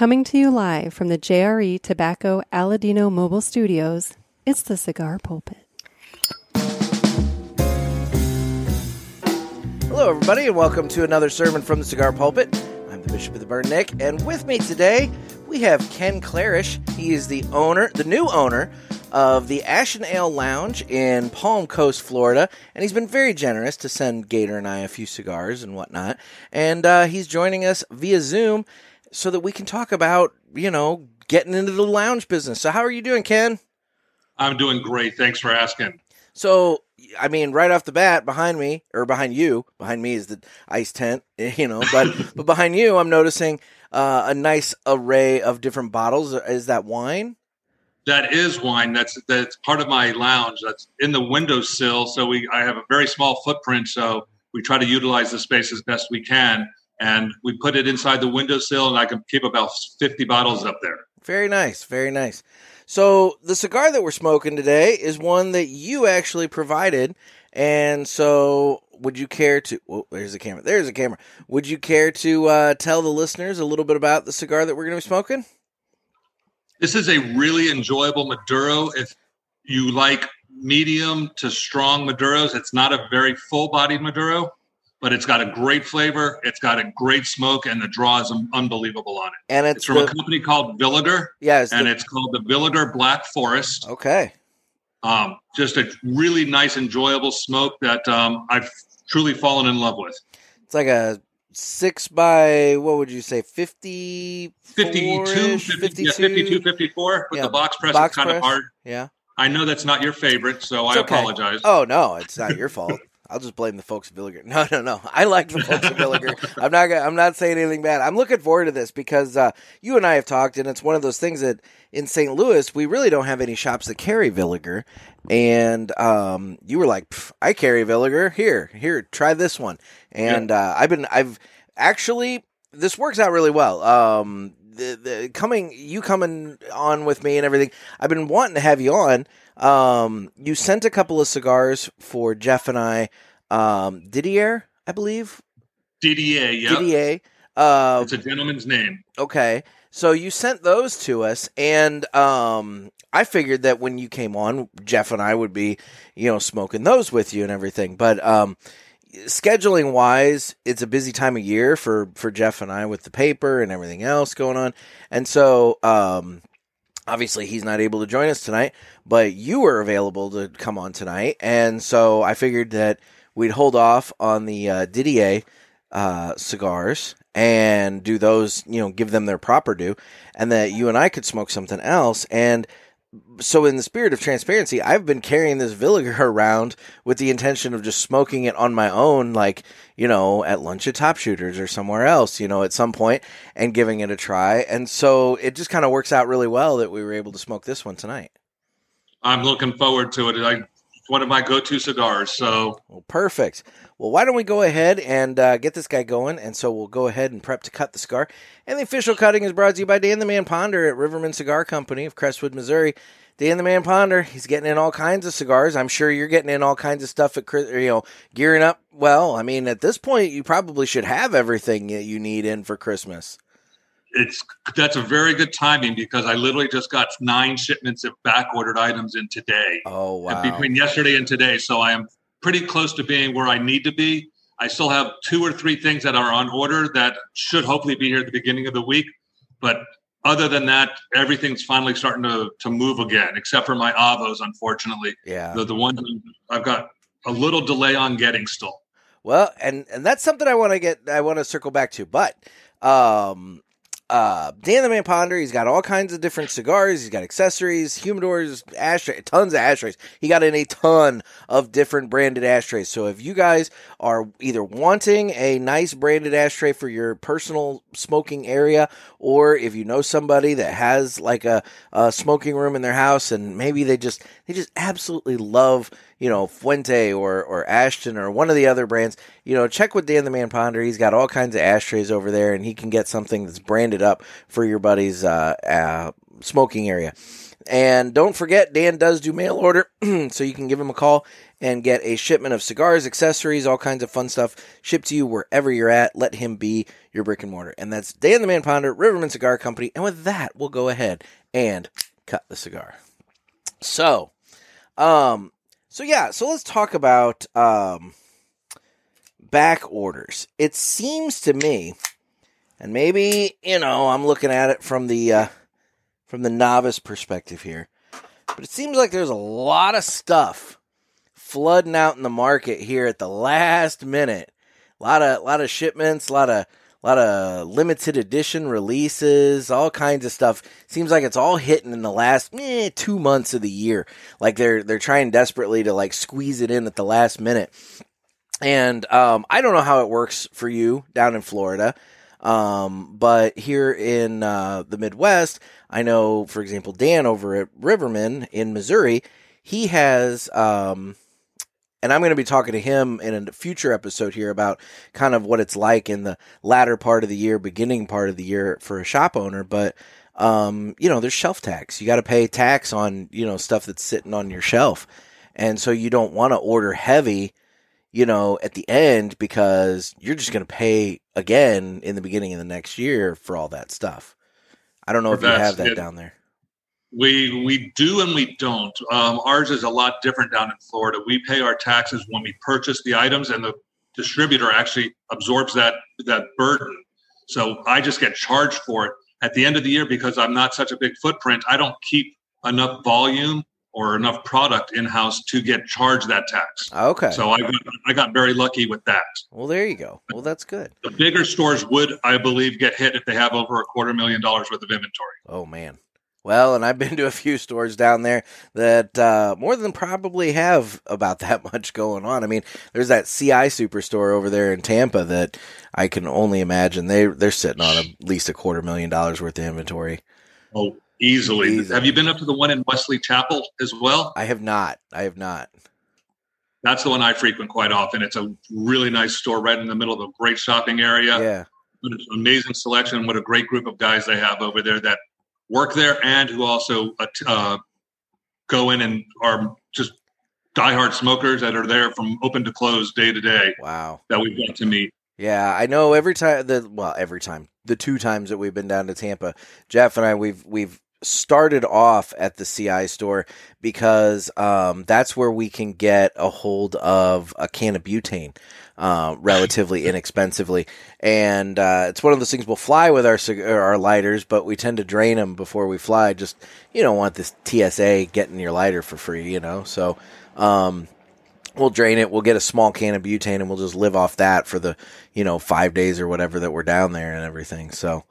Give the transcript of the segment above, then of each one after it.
Coming to you live from the JRE Tobacco Aladino Mobile Studios, it's the Cigar Pulpit. Hello, everybody, and welcome to another sermon from the Cigar Pulpit. I'm the Bishop of the Burn, Nick, and with me today we have Kenn Klarich. He is the owner, the new owner of the Ash and Ale Lounge in Palm Coast, Florida, and he's been very generous to send Gator and I a few cigars and whatnot. And uh, he's joining us via Zoom so that we can talk about, you know, getting into the lounge business. So, how are you doing, Kenn? I'm doing great. Thanks for asking. So, I mean, right off the bat, behind me or behind you, behind me is the ice tent, you know, but but behind you, I'm noticing uh, a nice array of different bottles. Is that wine? That is wine. That's that's part of my lounge. That's in the windowsill. So we I have a very small footprint. So we try to utilize the space as best we can, and we put it inside the windowsill, and I can keep about 50 bottles up there. Very nice, very nice. So the cigar that we're smoking today is one that you actually provided, and so would you care to? Oh, there's a camera. There's a camera. Would you care to uh, tell the listeners a little bit about the cigar that we're going to be smoking? This is a really enjoyable Maduro. If you like medium to strong Maduros, it's not a very full bodied Maduro, but it's got a great flavor. It's got a great smoke, and the draw is unbelievable on it. And it's, it's from the, a company called Villiger. Yes, and the, it's called the Villiger Black Forest. Okay. Um, just a really nice, enjoyable smoke that um, I've truly fallen in love with. It's like a six by what would you say 50 52 50, 52 yeah, 52 54 with Yeah, the box press box is kind press. of hard yeah i know that's not your favorite so It's i okay. apologize oh no it's not your fault i'll just blame the folks at Villiger. no no no i like the folks at Villiger. i'm not i'm not saying anything bad i'm looking forward to this because uh, you and i have talked and it's one of those things that in st louis we really don't have any shops that carry Villiger. and um, you were like i carry Villiger. here here try this one and uh, i've been i've actually this works out really well um, the, the coming you coming on with me and everything i've been wanting to have you on um, you sent a couple of cigars for jeff and i um, didier i believe dda yep. didier uh, it's a gentleman's name okay so you sent those to us and um, i figured that when you came on jeff and i would be you know smoking those with you and everything but um, scheduling wise, it's a busy time of year for for Jeff and I with the paper and everything else going on, and so um, obviously he's not able to join us tonight. But you were available to come on tonight, and so I figured that we'd hold off on the uh, Didier uh, cigars and do those, you know, give them their proper due, and that you and I could smoke something else and so in the spirit of transparency, I've been carrying this Villiger around with the intention of just smoking it on my own, like, you know, at lunch at Top Shooters or somewhere else, you know, at some point and giving it a try. And so it just kind of works out really well that we were able to smoke this one tonight. i'm looking forward to it I, one of my go-to cigars so Well, perfect. Well, why don't we go ahead and uh, get this guy going? And so we'll go ahead and prep to cut the cigar. And the official cutting is brought to you by Dan the Man Ponder at Rivermen Cigar Company of Crestwood, Missouri. Dan the Man Ponder, he's getting in all kinds of cigars. I'm sure you're getting in all kinds of stuff at, you know, gearing up. Well, I mean, at this point, you probably should have everything that you need in for Christmas. It's that's a very good timing because i literally just got nine shipments of back ordered items in today Oh, wow. between yesterday and today. So I am pretty close to being where I need to be. I still have two or three things that are on order that should hopefully be here at the beginning of the week. But other than that, everything's finally starting to, to move again, except for my avos, unfortunately. yeah. The, the ones I've got a little delay on getting still. Well, and and that's something I want to get. I want to circle back to, but um, uh, Dan the Man Ponder, he's got all kinds of different cigars. He's got accessories, humidors, ashtray, tons of ashtrays. He got in a ton of different branded ashtrays. So if you guys are either wanting a nice branded ashtray for your personal smoking area, or if you know somebody that has like a, a smoking room in their house and maybe they just they just absolutely love you know Fuente or or Ashton or one of the other brands, you know check with Dan the Man Ponder. He's got all kinds of ashtrays over there, and he can get something that's branded up for your buddy's uh, uh, smoking area. And don't forget, Dan does do mail order, so you can give him a call and get a shipment of cigars, accessories, all kinds of fun stuff shipped to you wherever you're at. Let him be your brick and mortar. And that's Dan the Man Ponder, Rivermen Cigar Company. And with that, we'll go ahead and cut the cigar. So, um, so yeah, so let's talk about um back orders. It seems to me, and maybe you know, I'm looking at it from the uh, from the novice perspective here, but it seems like there's a lot of stuff flooding out in the market here at the last minute. A lot of lot of shipments, a lot of a lot of limited edition releases, all kinds of stuff. Seems like it's all hitting in the last eh, two months of the year. Like they're they're trying desperately to like squeeze it in at the last minute. And um, I don't know how it works for you down in Florida, um, but here in uh, the Midwest, I know, for example, Dan over at Rivermen in Missouri, he has um, and I'm going to be talking to him in a future episode here about kind of what it's like in the latter part of the year, beginning part of the year for a shop owner. But, um, you know, there's shelf tax. You got to pay tax on, you know, stuff that's sitting on your shelf. And so you don't want to order heavy, you know, at the end because you're just going to pay again in the beginning of the next year for all that stuff. I don't know if you have that down there. We we do and we don't. Um, ours is a lot different down in Florida. We pay our taxes when we purchase the items, and the distributor actually absorbs that that burden. So I just get charged for it at the end of the year because I'm not such a big footprint. I don't keep enough volume or enough product in house to get charged that tax. Okay. So I got, I got very lucky with that. Well, there you go. Well, that's good. The bigger stores would, I believe, get hit if they have over a quarter million dollars worth of inventory. Oh man. Well, and I've been to a few stores down there that uh, more than probably have about that much going on. I mean, there's that CI Superstore over there in Tampa that I can only imagine they they're sitting on at least a quarter million dollars worth of inventory. Oh, easily. easily. Have you been up to the one in Wesley Chapel as well? I have not. I have not. That's the one I frequent quite often. It's a really nice store right in the middle of a great shopping area. Yeah. Amazing selection. What a great group of guys they have over there that work there and who also uh, go in and are just diehard smokers that are there from open to close day to day. Wow. That we've got to meet. Yeah, I know every time the well, every time. The two times that we've been down to Tampa, Jeff and I we've we've started off at the CI store because um, that's where we can get a hold of a can of butane uh, relatively inexpensively. And uh, it's one of those things we'll fly with our our lighters, but we tend to drain them before we fly. Just you don't want this TSA getting your lighter for free, you know. So um, we'll drain it. We'll get a small can of butane, and we'll just live off that for the you know five days or whatever that we're down there and everything. So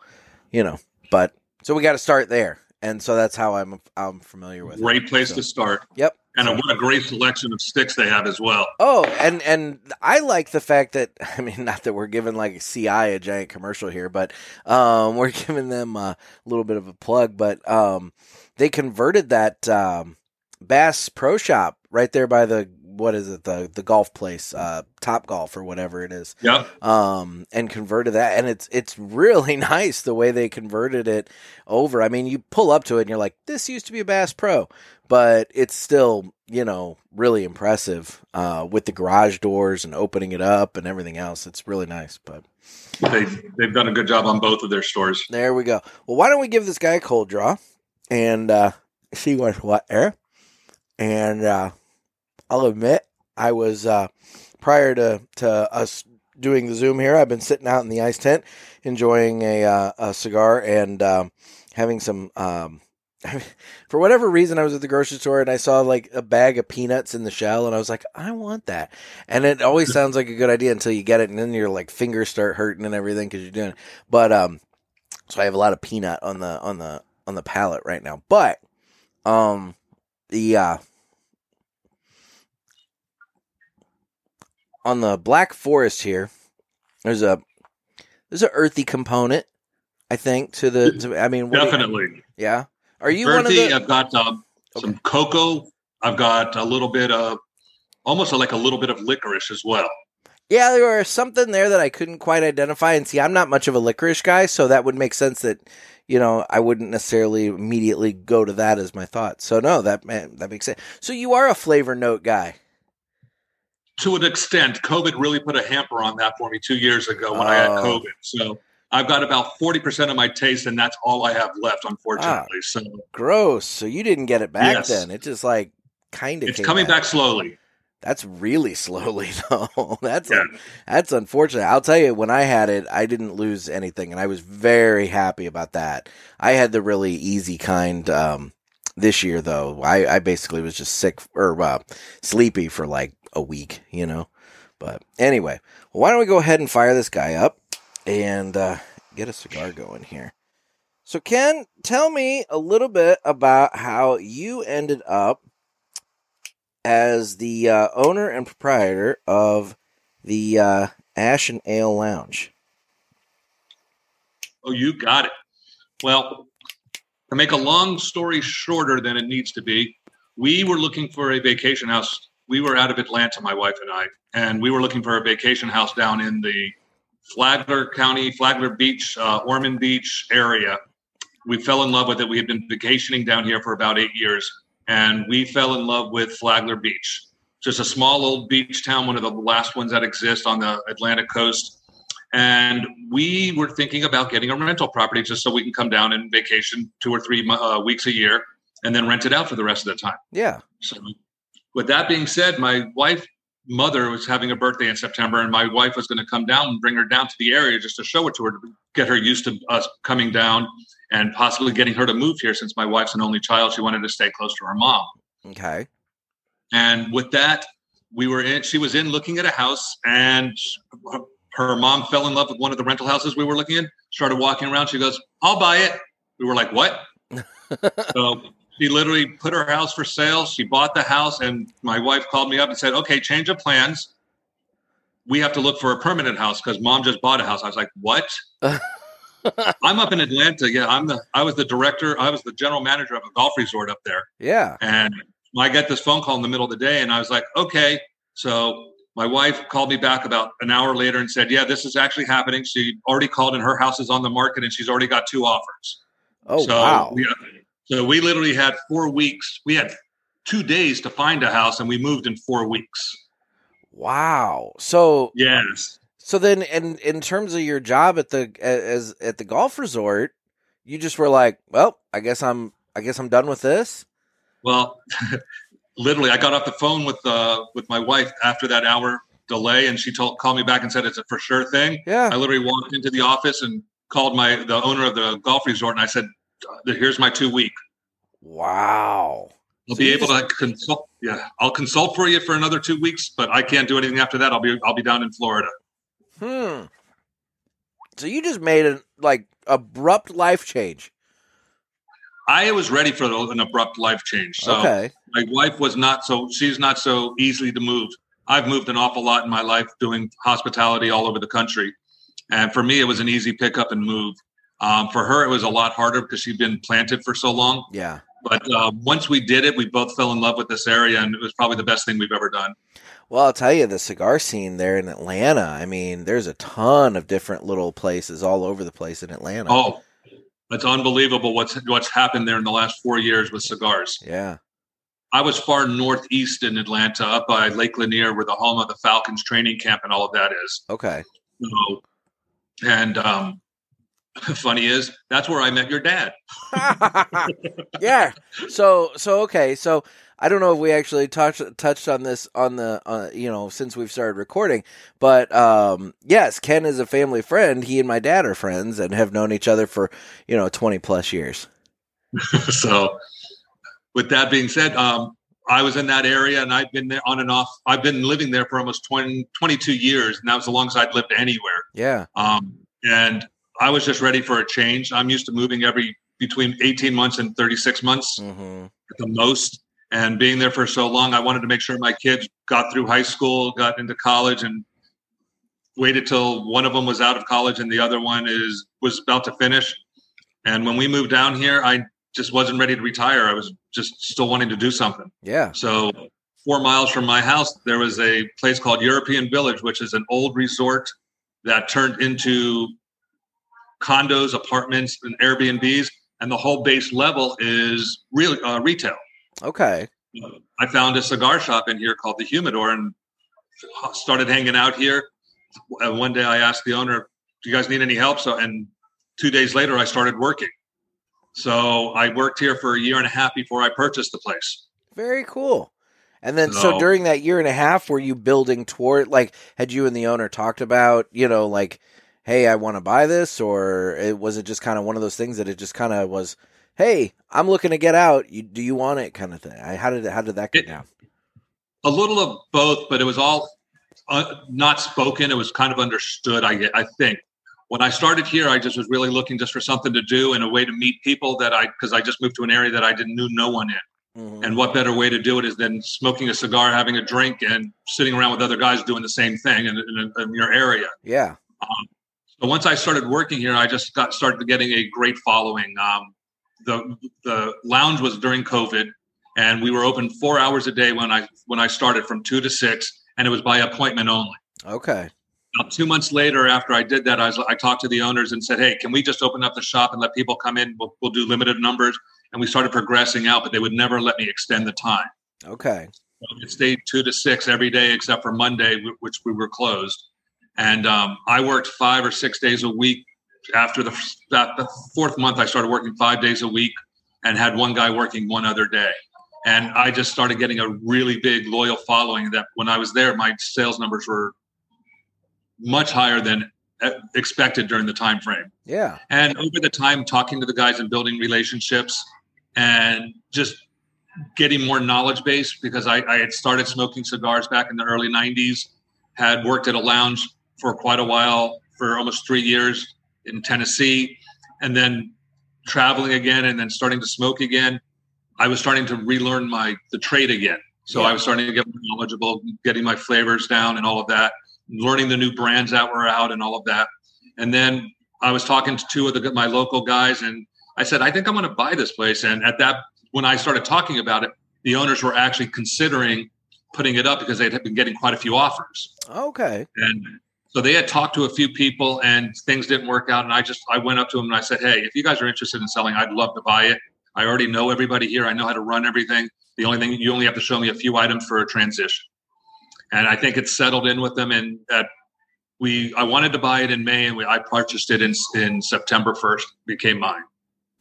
you know, but so we got to start there and so that's how I'm I'm familiar with. Great it. place so. to start. Yep. And so. what a great selection of sticks they have as well. Oh, and and I like the fact that I mean, not that we're giving like CI a giant commercial here, but um, we're giving them a little bit of a plug. But um, they converted that um, Bass Pro Shop right there by the what is it? The the golf place uh top golf or whatever it is. Yeah um and converted that. And it's it's really nice the way they converted it over. I mean you pull up to it and you're like this used to be a bass pro but it's still you know really impressive uh with the garage doors and opening it up and everything else. It's really nice but they they've done a good job on both of their stores. There we go. Well why don't we give this guy a cold draw? And uh see what's what there and uh I'll admit I was uh, prior to to us doing the Zoom here. I've been sitting out in the ice tent enjoying a, uh, a cigar and um, having some. Um, for whatever reason, I was at the grocery store and I saw like a bag of peanuts in the shell, and I was like, I want that. And it always sounds like a good idea until you get it, and then your like fingers start hurting and everything because you're doing. It. But um, so I have a lot of peanut on the on the on the palate right now. But um, the uh, on the Black Forest here, there's a there's an earthy component, I think, to the. To, I mean, definitely. You, yeah. Are you earthy, one of the? I've got um, okay. some cocoa. I've got a little bit of almost like a little bit of licorice as well. Yeah, there was something there that I couldn't quite identify. And see, I'm not much of a licorice guy, so that would make sense that you know I wouldn't necessarily immediately go to that as my thought. So no, that that makes sense. So you are a flavor note guy. To an extent, COVID really put a hamper on that for me two years ago when I had Oh. COVID. So I've got about forty percent of my taste, and that's all I have left, unfortunately. So Gross. So you didn't get it back Yes. then. It just like kind of it's coming back slowly. That's really slowly though. that's Yeah. that's unfortunate. I'll tell you, when I had it, I didn't lose anything, and I was very happy about that. I had the really easy kind. Um, this year though, I, I basically was just sick or uh, sleepy for like a week, you know. But anyway, why don't we go ahead and fire this guy up and uh, get a cigar going here? So, Kenn, tell me a little bit about how you ended up as the uh, owner and proprietor of the uh, Ash and Ale Lounge. Oh, you got it. Well, to make a long story shorter than it needs to be, we were looking for a vacation house. We were out of Atlanta, my wife and I, and we were looking for a vacation house down in the Flagler County, Flagler Beach, uh, Ormond Beach area. We fell in love with it. We had been vacationing down here for about eight years, and we fell in love with Flagler Beach. Just a small old beach town, one of the last ones that exist on the Atlantic coast. And we were thinking about getting a rental property just so we can come down and vacation two or three uh, weeks a year and then rent it out for the rest of the time. Yeah. So, with that being said, my wife mother was having a birthday in September, and my wife was going to come down and bring her down to the area just to show it to her to get her used to us coming down and possibly getting her to move here. Since my wife's an only child, she wanted to stay close to her mom. Okay. And with that, we were in. She was in looking at a house, and her- mom fell in love with one of the rental houses we were looking in. Started walking around. She goes, "I'll buy it." We were like, "What?" so she literally put her house for sale. She bought the house, and my wife called me up and said, "Okay, change of plans. We have to look for a permanent house because mom just bought a house." I was like, "What?" I'm up in Atlanta. Yeah, I'm the. I was the director. I was the general manager of a golf resort up there. Yeah. And I got this phone call in the middle of the day, and I was like, okay. So my wife called me back about an hour later and said, yeah, this is actually happening. She already called, and her house is on the market, and she's already got two offers. Oh so wow. We, so we literally had four weeks. We had two days to find a house, and we moved in four weeks. Wow. So Yes. so then in in terms of your job at the as at the golf resort, you just were like, well, I guess I'm I guess I'm done with this. Well, literally, I got off the phone with uh, with my wife after that hour delay, and she told called me back and said it's a for sure thing. Yeah. I literally walked into the office and called my the owner of the golf resort, and I said, "Here's my two week. Wow. I'll So be you able to consult. Yeah, I'll consult for you for another two weeks, but I can't do anything after that. I'll be I'll be down in Florida. Hmm. So you just made an like abrupt life change. I was ready for an abrupt life change. So okay. my wife was not so she's not so easily to move. I've moved an awful lot in my life doing hospitality all over the country, and for me it was an easy pick up and move. Um, for her it was a lot harder because she'd been planted for so long. Yeah. But uh, once we did it, we both fell in love with this area, and it was probably the best thing we've ever done. Well, I'll tell you, the cigar scene there in Atlanta. I mean, there's a ton of different little places all over the place in Atlanta. Oh, it's unbelievable what's what's happened there in the last four years with cigars. yeah. I was far northeast in Atlanta, up by Lake Lanier, where the home of the Falcons training camp and all of that is. Okay. So, and um, funny is that's where I met your dad. yeah. So so okay. So I don't know if we actually touched touched on this on the uh, you know since we've started recording, but um, yes, Kenn is a family friend. He and my dad are friends and have known each other for you know twenty plus years. so, with that being said, um, I was in that area and I've been there on and off. I've been living there for almost 20, 22 years, and that was the longest I'd lived anywhere. Yeah. Um, and I was just ready for a change. I'm used to moving every between 18 months and 36 months hmm at the most. And being there for so long, I wanted to make sure my kids got through high school, got into college, and waited till one of them was out of college and the other one is was about to finish. And when we moved down here, I just wasn't ready to retire. I was just still wanting to do something. Yeah. So four miles from my house, there was a place called European Village, which is an old resort that turned into condos, apartments, and Airbnbs, and the whole base level is real uh, retail. Okay. I found a cigar shop in here called the Humidor and started hanging out here. And one day I asked the owner, "Do you guys need any help?" So, and two days later, I started working. So I worked here for a year and a half before I purchased the place. Very cool. And then, so So- during that year and a half, were you building toward like had you and the owner talked about you know like, hey, I want to buy this, or it, was it just kind of one of those things that it just kind of was, hey, I'm looking to get out. You, do you want it, kind of thing? I, how did how did that get It- down? A little of both, but it was all uh, not spoken. It was kind of understood. I I think when I started here, I just was really looking just for something to do and a way to meet people that I because I just moved to an area that I didn't knew no one in. Mhm. And what better way to do it is than smoking a cigar, having a drink, and sitting around with other guys doing the same thing in, in, in your area. yeah. So once I started working here, I just got started getting a great following. Um, the the lounge was during COVID, and we were open four hours a day when I when I started from two to six, and it was by appointment only. Okay. Now, two months later, after I did that, I, was, I talked to the owners and said, "Hey, can we just open up the shop and let people come in? We'll, we'll do limited numbers." And we started progressing out, but they would never let me extend the time. Okay. It stayed two to six every day except for Monday, which we were closed. And um, I worked five or six days a week. After the, that, the fourth month, I started working five days a week and had one guy working one other day. And I just started getting a really big loyal following. That when I was there, my sales numbers were much higher than uh, expected during the time frame. Yeah. And over the time, talking to the guys and building relationships and just getting more knowledge base because I, I had started smoking cigars back in the early 90s, had worked at a lounge for quite a while, for almost three years in Tennessee, and then traveling again and then starting to smoke again. I was starting to relearn my the trade again. So I was starting to get more knowledgeable, getting my flavors down and all of that, learning the new brands that were out and all of that. And then I was talking to two of the, my local guys, and I said, I think I'm going to buy this place. And at that, when I started talking about it, the owners were actually considering putting it up because they had been getting quite a few offers. Okay. And so they had talked to a few people, and things didn't work out. And I just I went up to them and I said, Hey, if you guys are interested in selling, I'd love to buy it. I already know everybody here. I know how to run everything. The only thing you only have to show me a few items for a transition. And I think it's settled in with them. And that we I wanted to buy it in May, and we, I purchased it in in September first. Became mine.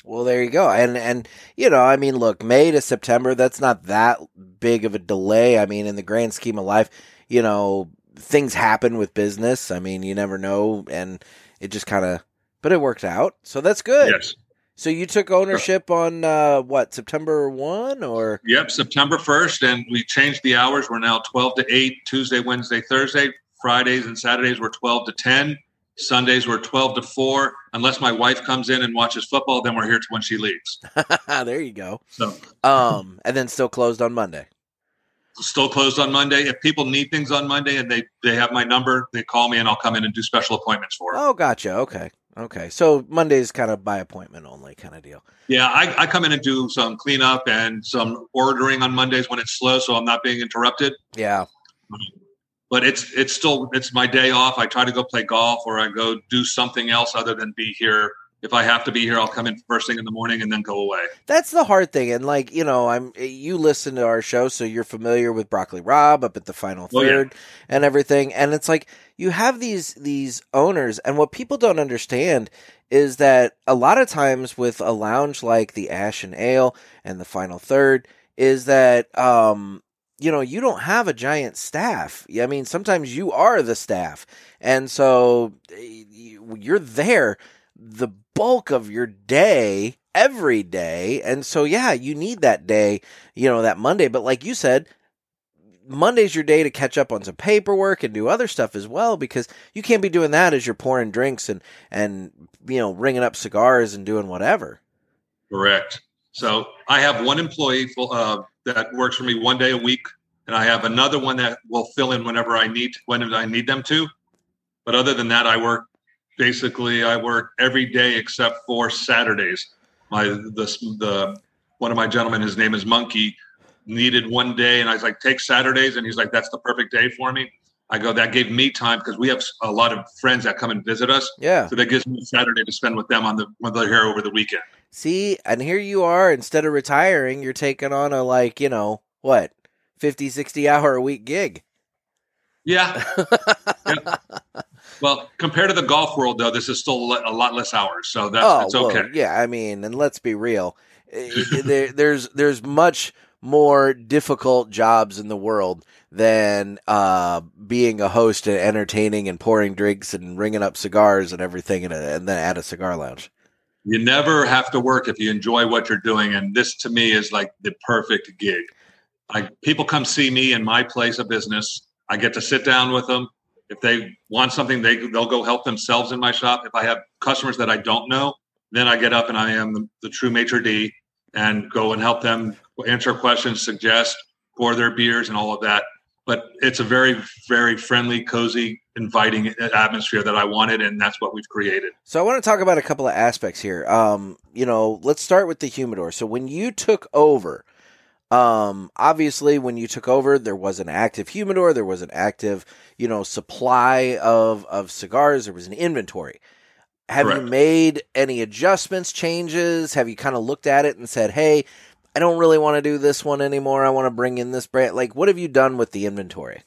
Well, there you go. And and you know, I mean, look, May to September, that's not that big of a delay. I mean, in the grand scheme of life, you know, things happen with business. I mean, you never know and it just kind of but it worked out. So that's good. Yes. So you took ownership on uh what, September 1 or Yep, September 1st. And we changed the hours. We're now 12 to 8, Tuesday, Wednesday, Thursday. Fridays and Saturdays were 12 to 10. Sundays were 12 to 4. Unless my wife comes in and watches football, then we're here to when she leaves. there you go. So Um and then still closed on Monday. Still closed on Monday. If people need things on Monday and they, they have my number, they call me and I'll come in and do special appointments for them. Oh, gotcha. Okay. Okay. So Monday's kind of by appointment only kind of deal. Yeah, I, I come in and do some cleanup and some ordering on Mondays when it's slow, so I'm not being interrupted. Yeah. but it's it's still it's my day off. I try to go play golf or I go do something else other than be here. If I have to be here, I'll come in first thing in the morning and then go away. That's the hard thing, and like you know, I'm you listen to our show, so you're familiar with Broccoli Rob up at the final Oh, yeah. third and everything. And it's like you have these these owners, and what people don't understand is that a lot of times with a lounge like the Ash and Ale and the final third is that um you know you don't have a giant staff. I mean, sometimes you are the staff, and so eh, you're there the bulk of your day every day. And so, yeah, you need that day, you know, that Monday. But like you said, Monday's your day to catch up on some paperwork and do other stuff as well because you can't be doing that as you're pouring drinks and, and, you know, ringing up cigars and doing whatever. Correct. So I have one employee uh, that works for me one day a week, and I have another one that will fill in whenever I need when I need them to. But other than that, I work basically I work every day except for Saturdays. My the the one of my gentlemen, his name is Monkey, needed one day, and I was like, take Saturdays, and he's like, that's the perfect day for me. I go, that gave me time because we have a lot of friends that come and visit us. Yeah. So that gives me a Saturday to spend with them on the when they're here over the weekend. See, and here you are, instead of retiring, you're taking on a like, you know, what, 50, 60 hour a week gig. Yeah. yeah. Well, compared to the golf world, though, this is still a lot less hours, so that's oh, it's okay. well, yeah, I mean, and let's be real. there, there's there's much more difficult jobs in the world than uh, being a host and entertaining and pouring drinks and ringing up cigars and everything in a, and then at a cigar lounge. You never have to work if you enjoy what you're doing, and this to me is like the perfect gig. Like people come see me in my place of business. I get to sit down with them. If they want something, they they'll go help themselves in my shop. If I have customers that I don't know, then I get up and I am the, the true maitre d and go and help them answer questions, suggest, pour their beers, and all of that. But it's a very, very friendly, cozy, inviting atmosphere that I wanted, and that's what we've created. So I want to talk about a couple of aspects here. Um, you know, let's start with the humidor. So when you took over, um, obviously when you took over, there was an active humidor, there was an active, you know, supply of of cigars, there was an inventory. Have Correct. you made any adjustments, changes? Have you kind of looked at it and said, "Hey, I don't really want to do this one anymore. I want to bring in this brand." Like, what have you done with the inventory?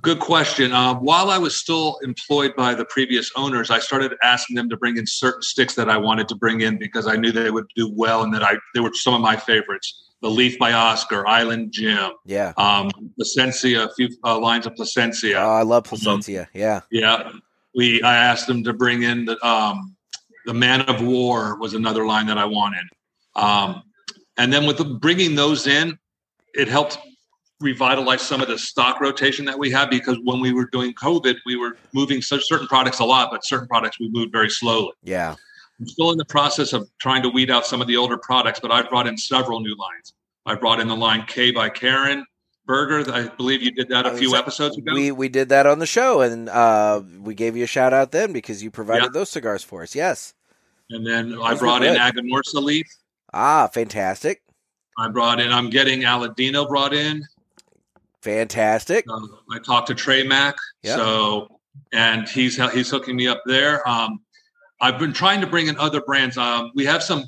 Good question. Uh, while I was still employed by the previous owners, I started asking them to bring in certain sticks that I wanted to bring in because I knew they would do well and that I they were some of my favorites. The Leaf by Oscar, Island Jim, Yeah. um, Placencia, a few uh, lines of Placencia. Oh, I love Placencia. Yeah. Yeah, we. I asked them to bring in the um, the Man of War was another line that I wanted, um, and then with the, bringing those in, it helped revitalize some of the stock rotation that we have because when we were doing COVID, we were moving certain products a lot, but certain products we moved very slowly. Yeah. I'm still in the process of trying to weed out some of the older products, but I've brought in several new lines. I brought in the line K by Karen Berger. I believe you did that a few like, episodes ago. We we did that on the show, and uh, we gave you a shout out then because you provided Yeah. those cigars for us. Yes. and then I Those were brought in good. Aganorsa Leaf. Ah, fantastic, I brought in. I'm getting Aladino brought in. Fantastic. Uh, I talked to Trey Mack. Yeah. So, and he's he's hooking me up there. Um, I've been trying to bring in other brands. Um, we have some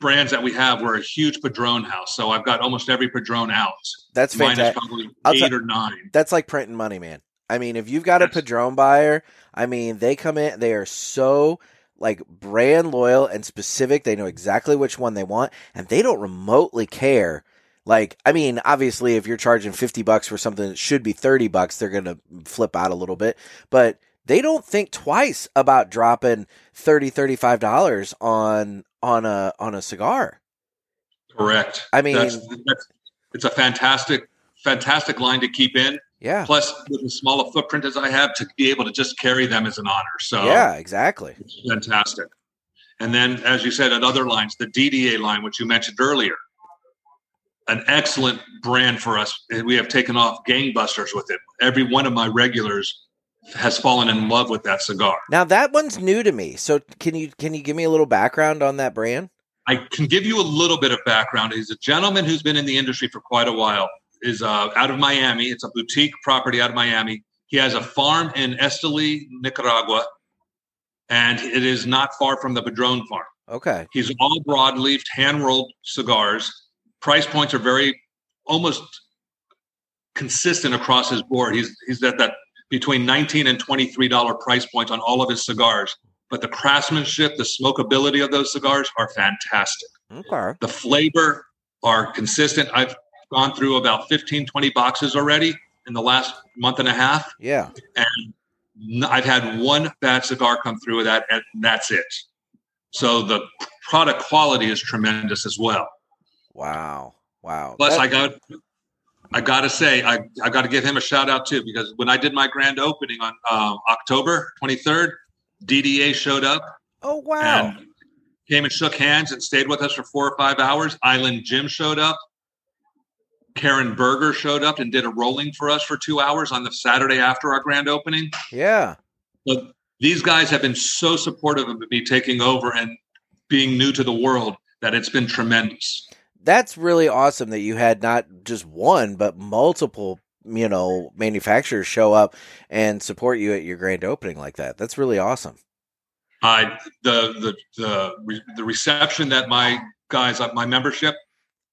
brands that we have. We're a huge Padron house, so I've got almost every Padron out. That's Mine fantastic. probably I'll eight tell- or nine. That's like printing money, man. I mean, if you've got a Yes. Padron buyer, I mean, they come in, they are so like brand loyal and specific. They know exactly which one they want, and they don't remotely care. Like, I mean, obviously, if you're charging 50 bucks for something that should be 30 bucks, they're going to flip out a little bit, but they don't think twice about dropping 30 $35 on on a on a cigar. Correct. I mean- that's, that's, it's a fantastic, fantastic line to keep in. Yeah. Plus, with as small a footprint as I have, to be able to just carry them is an honor. So, Yeah, exactly. It's fantastic. And then, as you said, at other lines, the DDA line, which you mentioned earlier, an excellent brand for us. We have taken off gangbusters with it. Every one of my regulars has fallen in love with that cigar. Now that one's new to me. So can you can you give me a little background on that brand? I can give you a little bit of background. He's a gentleman who's been in the industry for quite a while. Is uh, out of Miami. It's a boutique property out of Miami. He has a farm in Esteli, Nicaragua, and it is not far from the Padron farm. Okay. He's all broadleafed, hand rolled cigars. Price points are very almost consistent across his board. He's he's at that between nineteen and twenty three dollar price points on all of his cigars. But the craftsmanship, the smokability of those cigars are fantastic. Okay. The flavor are consistent. I've gone through about 15, 20 boxes already in the last month and a half. Yeah. And I've had one bad cigar come through with that, and that's it. So the product quality is tremendous as well. Wow. Wow. Plus, That- I got, I got to say, I, I got to give him a shout out too because when I did my grand opening on um, October 23rd, DDA showed up Oh wow. and came and shook hands and stayed with us for four or five hours. Island Jim showed up. Karen Berger showed up and did a rolling for us for two hours on the Saturday after our grand opening. yeah. But these guys have been so supportive of me taking over and being new to the world that it's been tremendous. That's really awesome that you had not just one but multiple you know manufacturers show up and support you at your grand opening like that. That's really awesome. I the the the the reception that my guys, uh, my membership,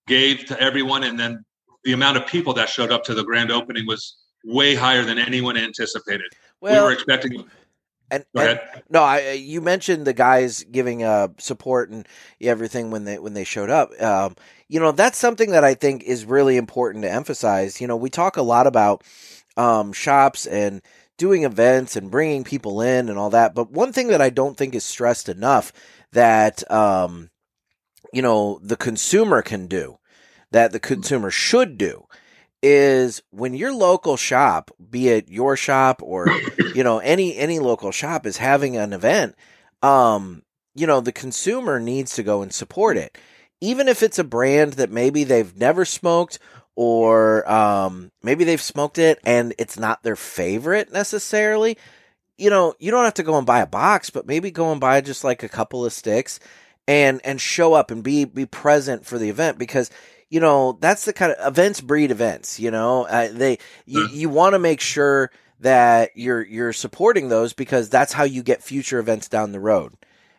gave to everyone, and then the amount of people that showed up to the grand opening was way higher than anyone anticipated. Well, we were expecting. And, and, no, I you mentioned the guys giving uh, support and everything when they when they showed up. Um, you know, that's something that I think is really important to emphasize. You know, we talk a lot about um, shops and doing events and bringing people in and all that, but one thing that I don't think is stressed enough that um, you know the consumer can do that the consumer should do is when your local shop, be it your shop or you know any any local shop is having an event, um, you know the consumer needs to go and support it, even if it's a brand that maybe they've never smoked or um, maybe they've smoked it and it's not their favorite necessarily. You know, you don't have to go and buy a box, but maybe go and buy just like a couple of sticks and and show up and be be present for the event because you know that's the kind of events breed events you know? Uh, they you, you want to make sure that you're you're supporting those because that's how you get future events down the road.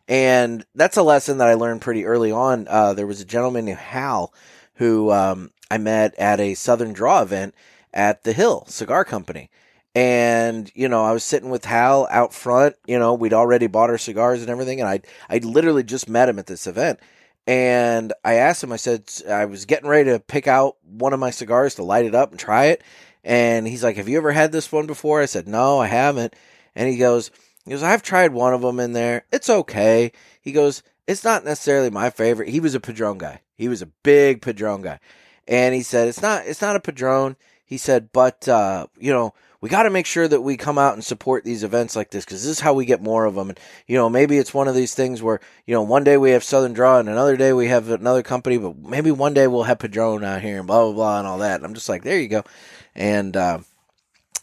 And that's a lesson that i learned pretty early on. Uh, there was a gentleman named hal who um, i met at a southern draw event at the hill cigar company. And you know I was sitting with Hal out front. You know we'd already bought our cigars and everything, and I I literally just met him at this event, and I asked him. I said I was getting ready to pick out one of my cigars to light it up and try it, and he's like, "Have you ever had this one before?" I said, "No, I haven't," and he goes, "He goes, I've tried one of them in there. It's okay." He goes, "It's not necessarily my favorite." He was a Padron guy. He was a big Padron guy, and he said, "It's not. It's not a Padron." He said, "But uh, you know." We got to make sure that we come out and support these events like this because this is how we get more of them. And you know, maybe it's one of these things where you know one day we have Southern Draw and another day we have another company, but maybe one day we'll have Padron out here and blah blah blah and all that. And I'm just like, there you go. And uh,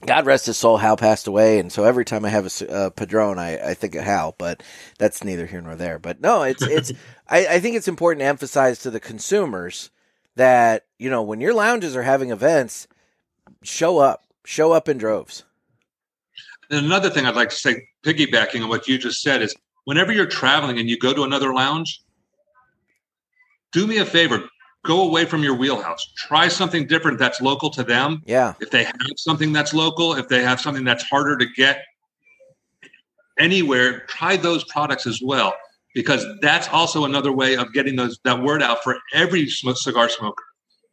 God rest his soul, Hal passed away, and so every time I have a uh, Padron, I, I think of Hal, but that's neither here nor there. But no, it's it's I, I think it's important to emphasize to the consumers that you know when your lounges are having events, show up show up in droves. And another thing I'd like to say, piggybacking on what you just said, is whenever you're traveling and you go to another lounge, do me a favor, go away from your wheelhouse. Try something different that's local to them. Yeah. If they have something that's local, if they have something that's harder to get anywhere, try those products as well because that's also another way of getting those that word out for every cigar smoker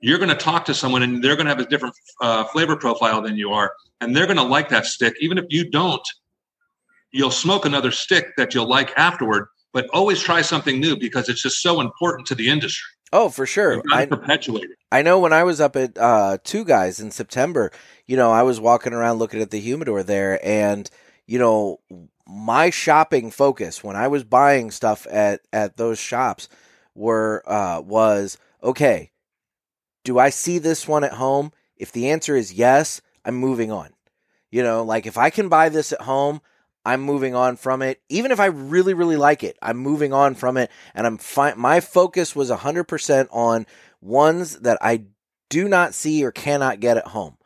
you're going to talk to someone and they're going to have a different uh, flavor profile than you are and they're going to like that stick. Even if you don't you'll smoke another stick that you'll like afterward but always try something new because it's just so important to the industry. Oh for sure. I perpetuate it. I know when i was up at uh, two guys in september you know i was walking around looking at the humidor there and you know my shopping focus when i was buying stuff at at those shops were uh, was okay do I see this one at home? If the answer is yes, I'm moving on. You know, like if I can buy this at home, I'm moving on from it. Even if I really, really like it, I'm moving on from it. And I'm fine. My focus was 100% on ones that I do not see or cannot get at home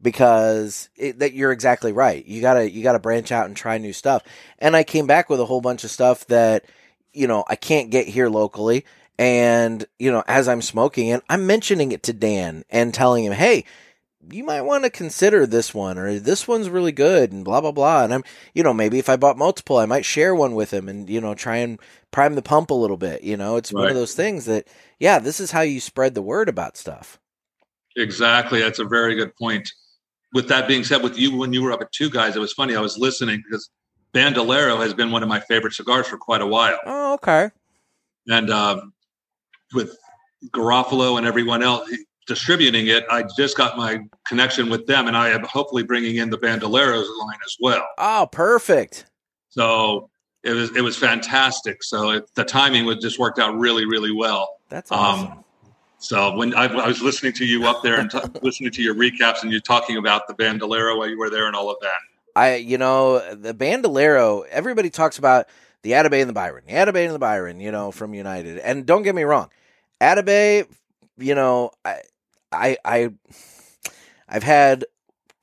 because it, that you're exactly right. You gotta, you gotta branch out and try new stuff. And I came back with a whole bunch of stuff that, you know, I can't get here locally. And, you know, as I'm smoking it, I'm mentioning it to Dan and telling him, hey, you might want to consider this one or this one's really good and blah, blah, blah. And I'm, you know, maybe if I bought multiple, I might share one with him and, you know, try and prime the pump a little bit. You know, it's right. one of those things that, yeah, this is how you spread the word about stuff. Exactly. That's a very good point. With that being said, with you, when you were up at Two Guys, it was funny. I was listening because Bandolero has been one of my favorite cigars for quite a while. Oh, okay. And um, with Garofalo and everyone else distributing it, I just got my connection with them, and I am hopefully bringing in the Bandoleros line as well. Oh, perfect! So it was it was fantastic. So it, the timing was just worked out really really well. That's um, awesome. Um, so when I, I, was listening to you up there and t- listening to your recaps and you talking about the Bandolero while you were there and all of that, I you know the Bandolero. Everybody talks about the Atabey and the Byron, the Atabey and the Byron, you know, from United. And don't get me wrong, Atabey, you know, I, I, I, I've had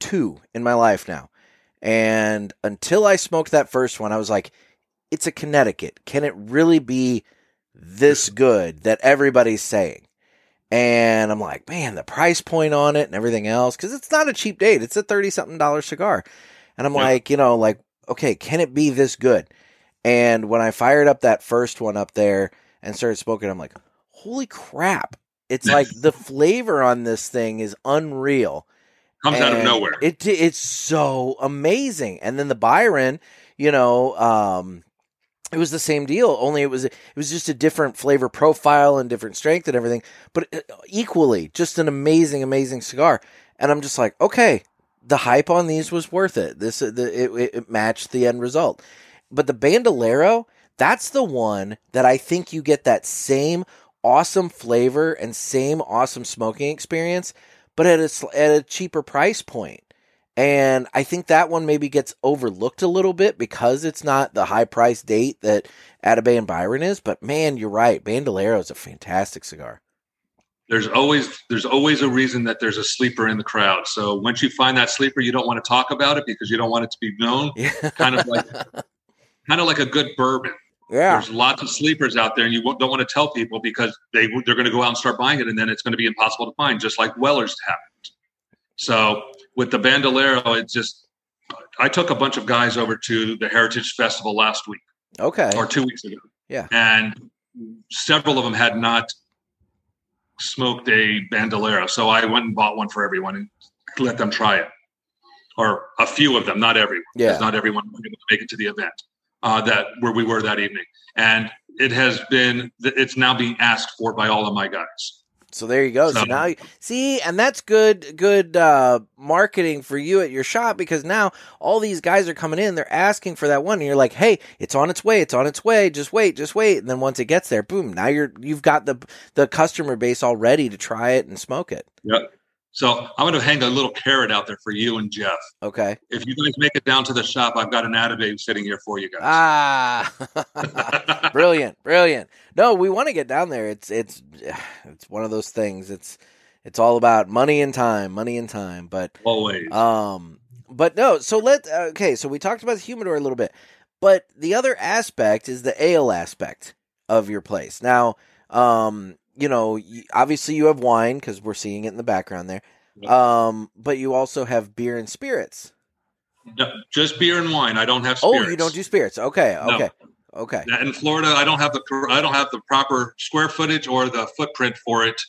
two in my life now, and until I smoked that first one, I was like, it's a Connecticut. Can it really be this good that everybody's saying? And I'm like, man, the price point on it and everything else, because it's not a cheap date. It's a 30 something dollar cigar. And I'm Yeah. like, you know, like, okay, can it be this good? And when I fired up that first one up there and started smoking, I'm like, holy crap. It's like the flavor on this thing is unreal. Comes out of nowhere. It it's so amazing. And then the Byron, you know, um, it was the same deal. Only it was it was just a different flavor profile and different strength and everything, but uh, equally just an amazing, amazing cigar. And I'm just like, okay, the hype on these was worth it. This the, it- it matched the end result. But the Bandolero, that's the one that I think you get that same awesome flavor and same awesome smoking experience, but at a at a cheaper price point. And I think that one maybe gets overlooked a little bit because it's not the high price date that Atabey and Byron is. But man, you're right. Bandolero is a fantastic cigar. there's always there's always a reason that there's a sleeper in the crowd. So once you find that sleeper, you don't want to talk about it because you don't want it to be known. Yeah. Kind of like kind of like a good bourbon. yeah. There's lots of sleepers out there, and you don't want to tell people because they they're going to go out and start buying it, and then it's going to be impossible to find, just like Weller's happened. So with the Bandolero, it just I took a bunch of guys over to the Heritage Festival last week Okay. or two weeks ago. Yeah. And several of them had not smoked a bandolero. So I went and bought one for everyone and let them try it. Or a few of them, not everyone. Yeah. Not everyone was able to make it to the event uh, that where we were that evening. And it has been it's now being asked for by all of my guys. So there you go. So, So- now, you, see, and that's good, good uh, marketing for you at your shop because now all these guys are coming in, they're asking for that one, and you're like, "Hey, it's on its way, it's on its way. Just wait, just wait." And then once it gets there, boom! Now you're you've got the the customer base all ready to try it and smoke it. Yep. So I'm going to hang a little carrot out there for you and Jeff. Okay. If you guys make it down to the shop, I've got an Atabey sitting here for you guys. Ah, brilliant, brilliant. No, we want to get down there. It's it's it's one of those things. It's it's all about money and time, money and time. But Always. Um, but no. So let okay. So we talked about the humidor a little bit, but the other aspect is the ale aspect of your place. Now, um, you know, obviously you have wine because we're seeing it in the background there. Um, but you also have beer and spirits. No, just beer and wine. I don't have Oh, you don't do spirits. Okay, No. okay, okay. in Florida. I don't have the I don't have the proper square footage or the footprint for it,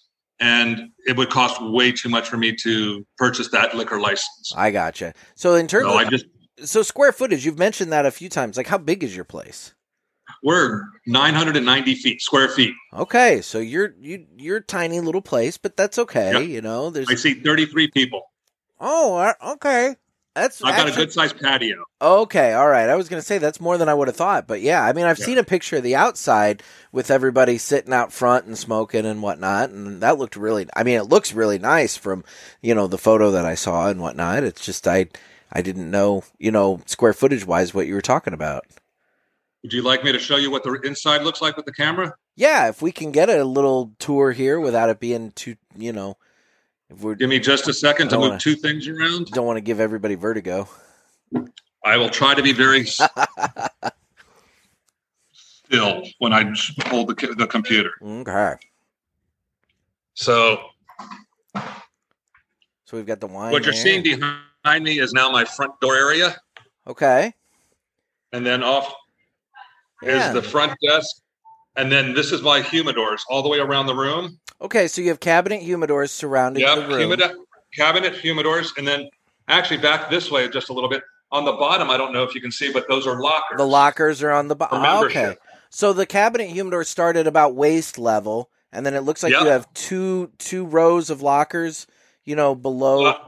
and it would cost way too much for me to purchase that liquor license. I gotcha. So in terms So I just so square footage, you've mentioned that a few times. Like, how big is your place? We're 990 feet square feet. Okay, so you're you you're a tiny little place, but that's okay. Yep. You know, there's I see 33 people. oh okay. That's I've got a good sized patio. Okay, all right. I was going to say that's more than I would have thought, but yeah, I mean, I've Yeah. seen a picture of the outside with everybody sitting out front and smoking and whatnot, and that looked really. I mean, it looks really nice from you know the photo that I saw and whatnot. It's just I I didn't know you know square footage wise what you were talking about. Would you like me to show you what the inside looks like with the camera? Yeah, if we can get a little tour here without it being too you know, if we Give me just a second to move wanna- two things around. don't want to give everybody vertigo. I will try to be very still when I hold the, the computer. Okay, So so we've got the wine. what you're seeing behind me is now my front door area. Okay. and then off Yeah. is the front desk, and then this is my humidors all the way around the room. Okay, so you have cabinet humidors surrounding Yep, the room. humid- cabinet humidors, and then actually back this way just a little bit. On the bottom, I don't know if you can see, but those are lockers. The lockers are on the bottom. membership. okay, so the cabinet humidor start at about waist level, and then it looks like Yep. you have two two rows of lockers. You know, below. Uh,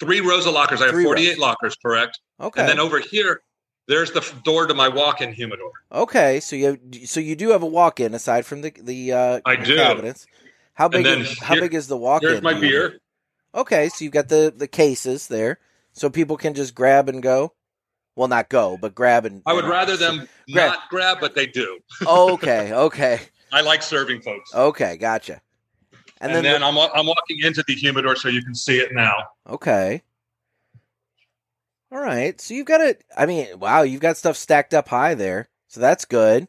three rows of lockers. I have Three 48 lockers, correct? okay. And then over here, there's the door to my walk-in humidor. okay, so you have, so you do have a walk-in aside from the the uh, I do. cabinets. How big? is, how big is the walk-in? Here's my beer. Okay, so you've got the the cases there, so people can just grab and go. Well, not go, but grab and. I would and- rather them Grab. not grab, but they do. okay, okay, I like serving folks. okay, gotcha. And, then, then, the- I'm I'm walking into the humidor so you can see it now. okay. All right. So you've got it. I mean, wow, you've got stuff stacked up high there. So that's good.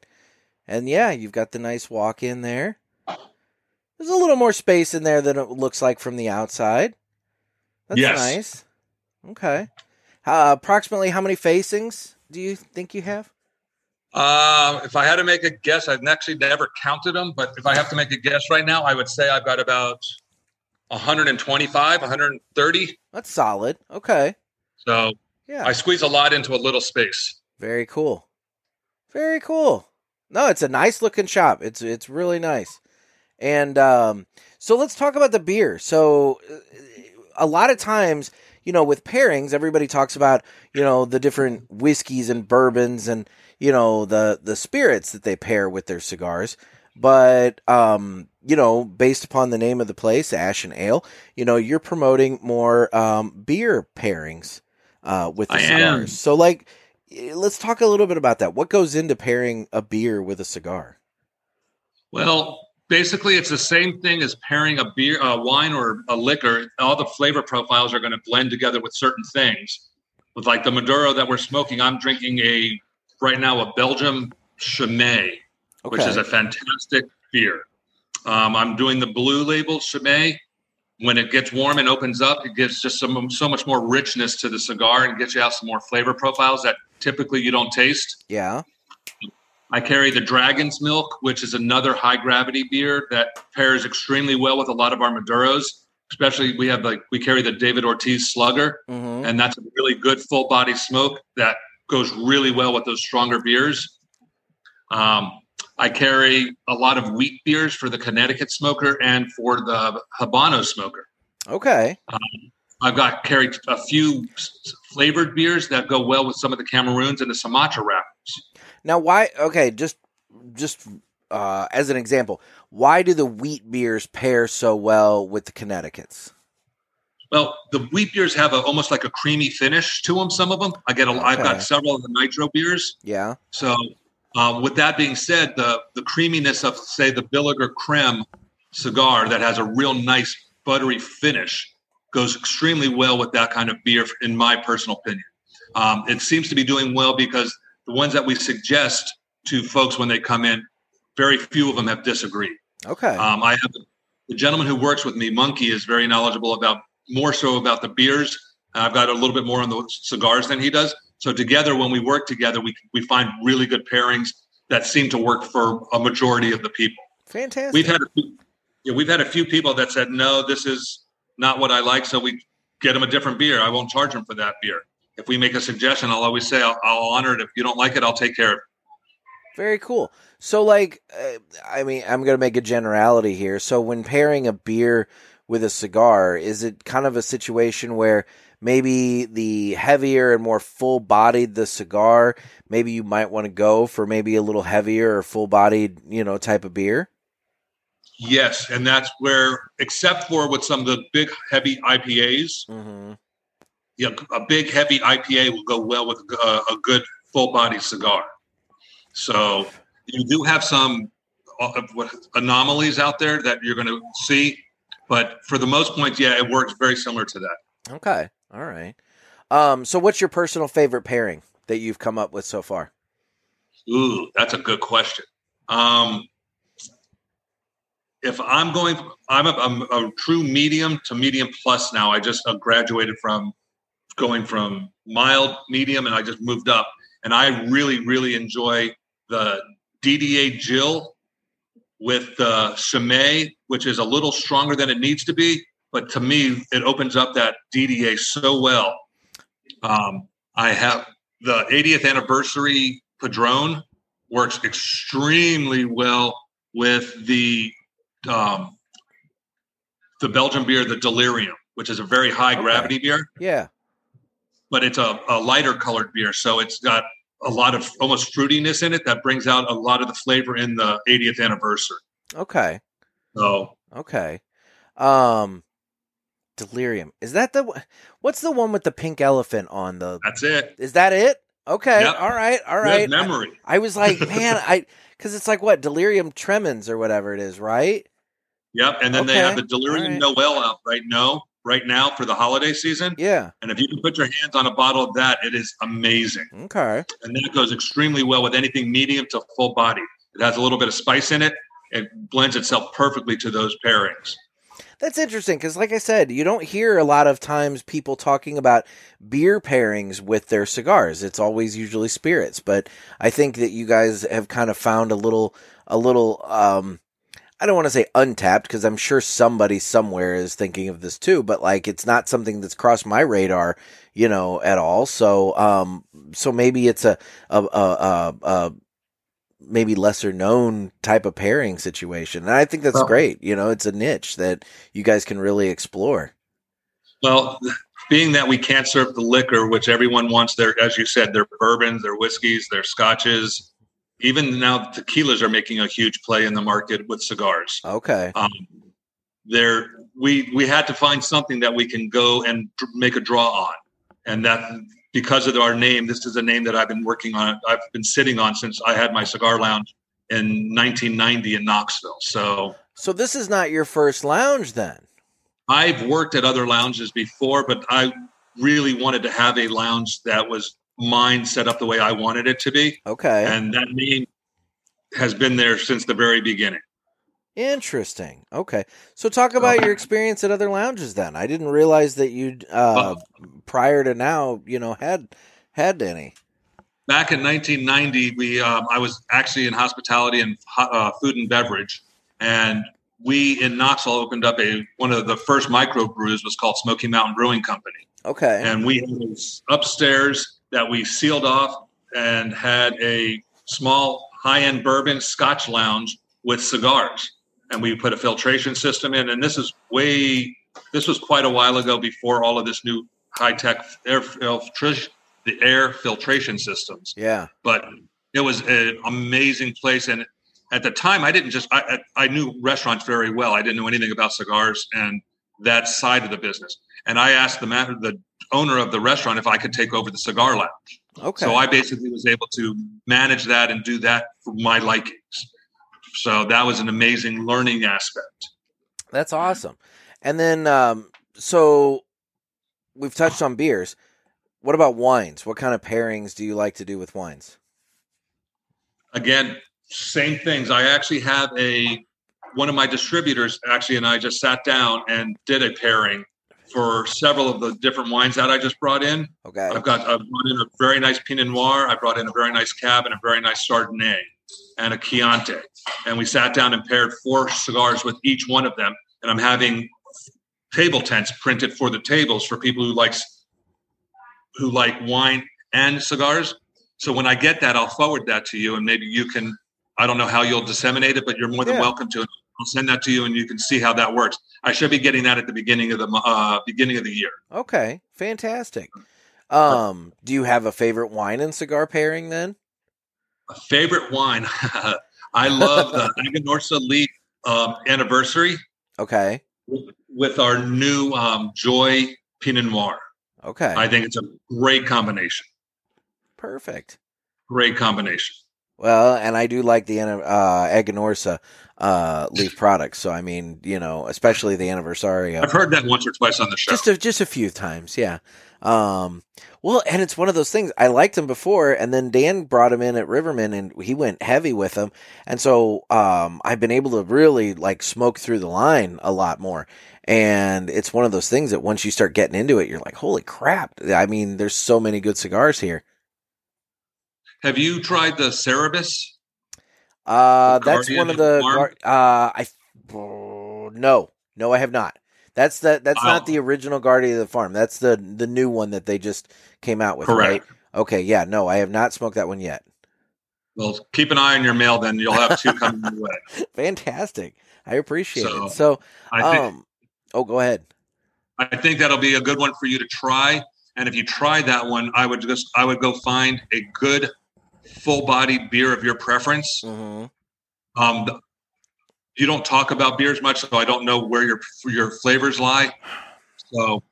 And yeah, you've got the nice walk in there. There's a little more space in there than it looks like from the outside. That's Yes. nice. Okay. Uh, approximately how many facings do you think you have? Uh, if I had to make a guess, I've actually never counted them, but if I have to make a guess right now, I would say I've got about 125, 130. That's solid. Okay. So Yeah. I squeeze a lot into a little space. Very cool. Very cool. No, it's a nice looking shop. It's it's really nice. And um, so let's talk about the beer. So uh, a lot of times, you know, with pairings, everybody talks about you know the different whiskeys and bourbons and you know the the spirits that they pair with their cigars. But um, you know, based upon the name of the place, Ash and Ale, you know, you're promoting more um, beer pairings uh, with the I cigars. am. So like Eh, let's talk a little bit about that. What goes into pairing a beer with a cigar? Well, basically, it's the same thing as pairing a beer, a wine, or a liquor. All the flavor profiles are going to blend together with certain things. With like the Maduro that we're smoking, I'm drinking a right now a Belgium Chimay, which is a fantastic beer. Um, I'm doing the blue label Chimay. When it gets warm and opens up, it gives just some so much more richness to the cigar and gets you out some more flavor profiles that typically you don't taste. yeah. I carry the Dragon's Milk, which is another high gravity beer that pairs extremely well with a lot of our Maduros. Especially, we have like we carry the David Ortiz Slugger, hmm and that's a really good full body smoke that goes really well with those stronger beers. Um, I carry a lot of wheat beers for the Connecticut smoker and for the Habano smoker. Okay. I've got carried a few s- flavored beers that go well with some of the Cameroons and the Sumatra wrappers. Now, why? Okay, just just uh, as an example, why do the wheat beers pair so well with the Connecticut's? Well, the wheat beers have a, almost like a creamy finish to them. Some of them, I get. A, I've got several of the nitro beers. Yeah. So, um, with that being said, the the creaminess of say the Villiger Creme cigar that has a real nice buttery finish goes extremely well with that kind of beer, in my personal opinion. Um, it seems to be doing well because the ones that we suggest to folks when they come in, very few of them have disagreed. Okay. Um, I have the gentleman who works with me, Monkey, is very knowledgeable about more so about the beers. I've got a little bit more on the cigars than he does. So together, when we work together, we we find really good pairings that seem to work for a majority of the people. Fantastic. We've had a few, yeah, we've had a few people that said, "No, this is not what I like," so we get them a different beer. I won't charge them for that beer. If we make a suggestion, I'll always say, "I'll, I'll honor it." If you don't like it, I'll take care of it. Very cool. So, like, uh, I mean, I'm going to make a generality here. So, when pairing a beer with a cigar, is it kind of a situation where maybe the heavier and more full bodied the cigar, maybe you might want to go for maybe a little heavier or full bodied, you know, type of beer? Yes, and that's where, except for with some of the big heavy IPAs, Mm-hmm. you know, a big heavy IPA will go well with a, a good full body cigar. So you do have some uh, anomalies out there that you're going to see, but for the most point, yeah, it works very similar to that. Okay. All right. Um, so, what's your personal favorite pairing that you've come up with so far? Ooh, that's a good question. Um, if I'm going, I'm a, I'm a true medium to medium plus now. I just uh, graduated from going from mild, medium, and I just moved up. And I really, really enjoy the DDA Jill with the Chimay, which is a little stronger than it needs to be. But to me, it opens up that DDA so well. Um, I have the 80th anniversary Padrone works extremely well with the um, the Belgian beer, the Delirium, which is a very high Okay. gravity beer, Yeah. but it's a, a lighter colored beer, so it's got a lot of almost fruitiness in it that brings out a lot of the flavor in the 80th anniversary. Okay. So Okay. Um, Delirium. Is that the what's the one with the pink elephant on the? that's it. Is that it? Okay. Yep. All right. All Good memory. I, I was like, man, I because it's like what Delirium Tremens or whatever it is, right? Yep, and then they have the Delirium all Noel out right now, right now for the holiday season. Yeah. And if you can put your hands on a bottle of that, it is amazing. Okay. And that goes extremely well with anything medium to full body. It has a little bit of spice in it. It blends itself perfectly to those pairings. That's interesting because, like I said, you don't hear a lot of times people talking about beer pairings with their cigars. It's always usually spirits, but I think that you guys have kind of found a little, a little. um I don't want to say untapped because I'm sure somebody somewhere is thinking of this too, but like it's not something that's crossed my radar, you know, at all. So, um, so maybe it's a, a, a, a, a maybe lesser known type of pairing situation. And I think that's Well- great. You know, it's a niche that you guys can really explore. Well, being that we can't serve the liquor, which everyone wants their, as you said, their bourbons, their whiskeys, their scotches, even now tequilas are making a huge play in the market with cigars. Okay. Um, there, we we had to find something that we can go and make a draw on, and that because of our name, this is a name that I've been working on. I've been sitting on since I had my cigar lounge in 1990 in Knoxville. So So this is not your first lounge then. I've worked at other lounges before, but I really wanted to have a lounge that was mine set up the way I wanted it to be. Okay. And that name has been there since the very beginning. Interesting. Okay. So talk about your experience at other lounges then. I didn't realize that you uh prior to now, you know, had had any. Back in 1990, we um, I was actually in hospitality and uh, food and beverage, and we in Knoxville opened up a one of the first microbrews was called Smoky Mountain Brewing Company. Okay. and we had this upstairs that we sealed off and had a small high-end bourbon scotch lounge with cigars and we put a filtration system in. And this is way this was quite a while ago before all of this new high-tech air filtration the air filtration systems. Yeah. but it was an amazing place. And at the time i didn't just I, I knew restaurants very well. I didn't know anything about cigars and that side of the business. And i asked the man the owner of the restaurant if i could take over the cigar lounge. Okay. so i basically was able to manage that and do that for my likings so that was an amazing learning aspect That's awesome. And then um so we've touched on beers. What about wines? What kind of pairings do you like to do with wines? again same things i actually have a one of my distributors actually and i just sat down and did a pairing for several of the different wines that i just brought in Okay. i've got i brought in a very nice pinot noir i brought in a very nice cab and a very nice chardonnay and a chianti and we sat down and paired four cigars with each one of them and i'm having table tents printed for the tables for people who likes who like wine and cigars so when I get that, I'll forward that to you, and maybe you can. I don't know how you'll disseminate it, but you're more than Yeah. welcome to. I'll send that to you, and you can see how that works. I should be getting that at the beginning of the uh, beginning of the year. Okay. Fantastic. Um, do you have a favorite wine and cigar pairing then? A favorite wine. I love the Aganorsa Leaf um, anniversary Okay. with, with our new um, Joy Pinot Noir. Okay. I think it's a great combination. Perfect. Great combination. Well, and I do like the uh, Aganorsa uh, leaf products. So I mean, you know, especially the Anniversario. I've heard that once or twice on the show. just a, just a few times, yeah. Um, well, and it's one of those things. I liked him before, and then Dan brought him in at Rivermen, and he went heavy with him, and so um, I've been able to really like smoke through the line a lot more. And it's one of those things that once you start getting into it, you're like, holy crap! I mean, there's so many good cigars here. Have you tried the Cerberus? Uh, The that's one of the the Farm? uh, I oh, no, no, I have not. That's the that's not the original Guardian of the Farm. That's the the new one that they just came out with, Correct. right? Okay, yeah, no, I have not smoked that one yet. Well, keep an eye on your mail. Then you'll have two coming your way. Fantastic, I appreciate So, it. So, I think um, oh, go ahead. I think that'll be a good one for you to try. And if you try that one, I would just I would go find a good full bodied beer of your preference. hmm Um, the- you don't talk about beers much, so I don't know where your your flavors lie. So,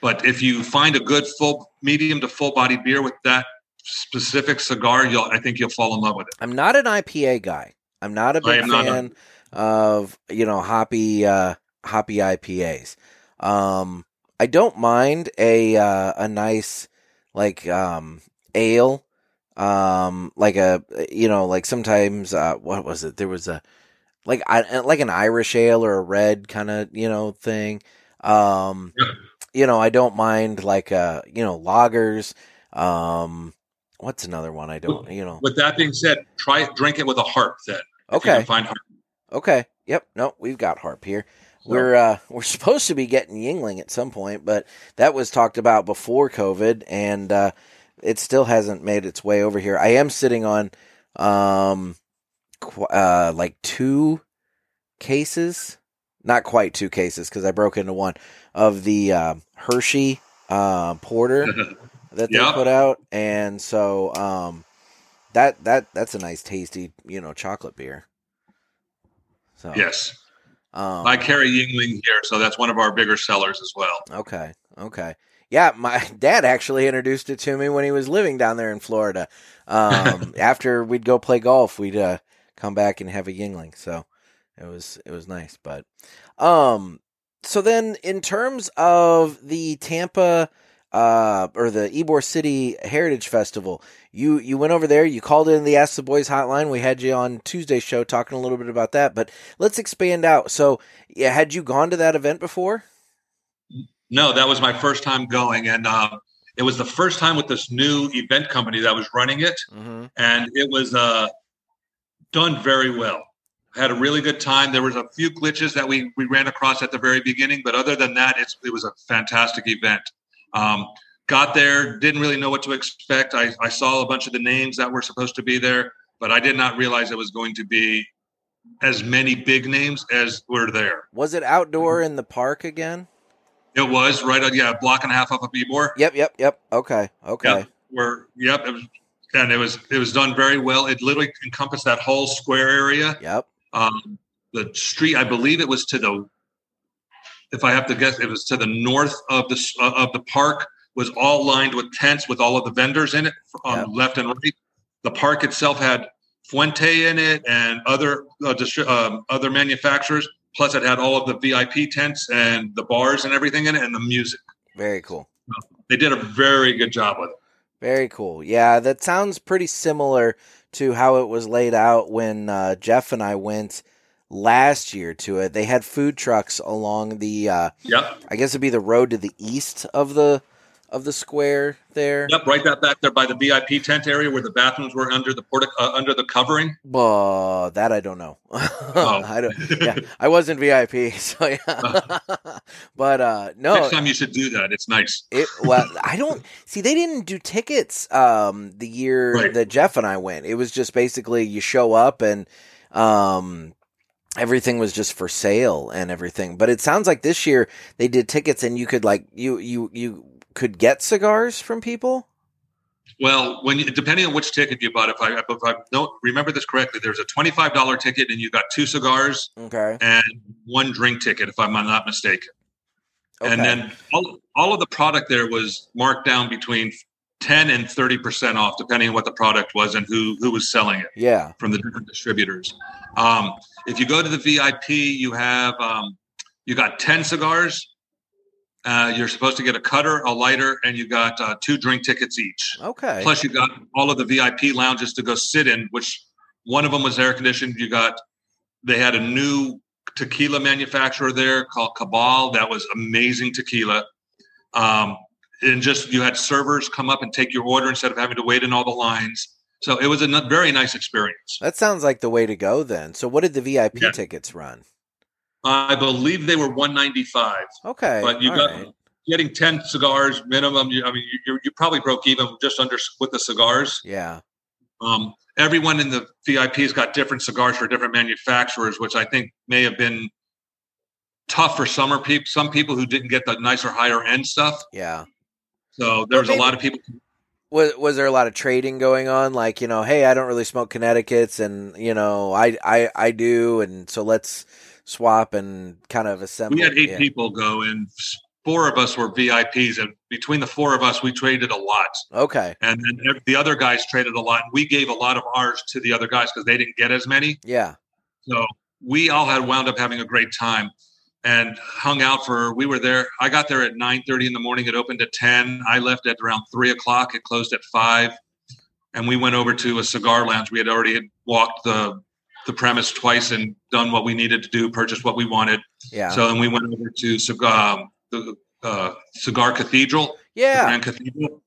but if you find a good full medium to full body beer with that specific cigar, you'll I think you'll fall in love with it. I'm not an IPA guy. I'm not a big fan of you know hoppy uh, hoppy IPAs. Um, I don't mind a uh, a nice like um, ale, um, like a you know like sometimes uh, what was it? There was a like I like an Irish ale or a red kind of you know thing. Um, Yeah. you know I don't mind like uh you know lagers. Um, what's another one? I don't you know. With that being said, try drink it with a harp then. Okay. find harp. Okay. Yep. No, we've got harp here. So- We're uh, we're supposed to be getting Yuengling at some point, but that was talked about before COVID, and uh, it still hasn't made its way over here. I am sitting on um, uh, like two cases, not quite two cases because I broke into one of the uh, Hershey uh, Porter that they Yep. put out, and so um, that that that's a nice, tasty, you know, chocolate beer. So yes. um, I carry Yuengling here, so that's one of our bigger sellers as well. Okay. Okay. Yeah, my dad actually introduced it to me when he was living down there in Florida. Um, after we'd go play golf, we'd uh, come back and have a Yuengling. So it was it was nice. But um, so then in terms of the Tampa uh, or the Ybor City Heritage Festival, you you went over there. You called in the Ask the Boys hotline. We had you on Tuesday's show talking a little bit about that. But let's expand out. So yeah, had you gone to that event before? No, that was my first time going, and um, it was the first time with this new event company that was running it, Mm-hmm. and it was uh, done very well. Had a really good time. There was a few glitches that we we ran across at the very beginning, but other than that, it's it was a fantastic event. Um, got there, didn't really know what to expect. I, I saw a bunch of the names that were supposed to be there, but I did not realize it was going to be as many big names as were there. Was it outdoor in the park again? It was right yeah, a block and a half off of Ybor. Yep, yep, yep. Okay, okay. Yep, where yep, it was, and it was it was done very well. It literally encompassed that whole square area. Yep. Um, the street, I believe it was to the, if I have to guess, it was to the north of the uh, of the park. Was all lined with tents with all of the vendors in it, um, Yep. left and right. The park itself had Fuente in it and other uh, distri- um, other manufacturers. Plus, it had all of the VIP tents and the bars and everything in it, and the music. Very cool. They did a very good job with it. Very cool. Yeah, that sounds pretty similar to how it was laid out when uh, Jeff and I went last year to it. They had food trucks along the, uh, Yep. I guess it'd be the road to the east of the of the square there. Yep, right that back there by the VIP tent area where the bathrooms were under the portic, uh, under the covering. But that I don't know. Oh. I don't. Yeah, I wasn't VIP, so yeah. but uh, no, Next time you should do that. It's nice. It well, I don't see. They didn't do tickets um, the year Right. that Jeff and I went. It was just basically you show up and um, everything was just for sale and everything. But it sounds like this year they did tickets and you could like you you you could get cigars from people. Well, when you, depending on which ticket you bought, if I if I don't remember this correctly, there's a twenty five dollar ticket and you got two cigars Okay. and one drink ticket, if I'm not mistaken. okay. And then all, all of the product there was marked down between ten and thirty percent off, depending on what the product was and who who was selling it. yeah. from the different distributors. Um, if you go to the VIP, you have um, you got ten cigars. Uh, you're supposed to get a cutter, a lighter, and you got uh, two drink tickets each. Okay. Plus, you got all of the VIP lounges to go sit in, which one of them was air conditioned. You got they had a new tequila manufacturer there called Cabal that was amazing tequila. Um, and just you had servers come up and take your order instead of having to wait in all the lines. So it was a very nice experience. that sounds like the way to go then. So what did the VIP Yeah. tickets run? I believe they were 195, Okay. but you got right. getting 10 cigars minimum. You, I mean, you, you- probably broke even just under with the cigars. Yeah. Um, everyone in the VIPs got different cigars for different manufacturers, which I think may have been tough for summer people. Some people who didn't get the nicer, higher end stuff. Yeah. So there was a lot of people. was was there a lot of trading going on like you know hey i don't really smoke connecticut's and you know i i i do and so let's swap and kind of assemble We had eight yeah. people go, and four of us were VIPs, and between the four of us, we traded a lot. okay And then the other guys traded a lot. And we gave a lot of ours to the other guys because they didn't get as many. yeah So we all had wound up having a great time and hung out for we were there i got there at 9 30 in the morning it opened at 10 i left at around 3 o'clock it closed at 5 and we went over to a cigar lounge we had already walked the the premise twice and done what we needed to do purchased what we wanted Yeah. so then we went over to um, the uh, cigar cathedral yeah. grand cathedral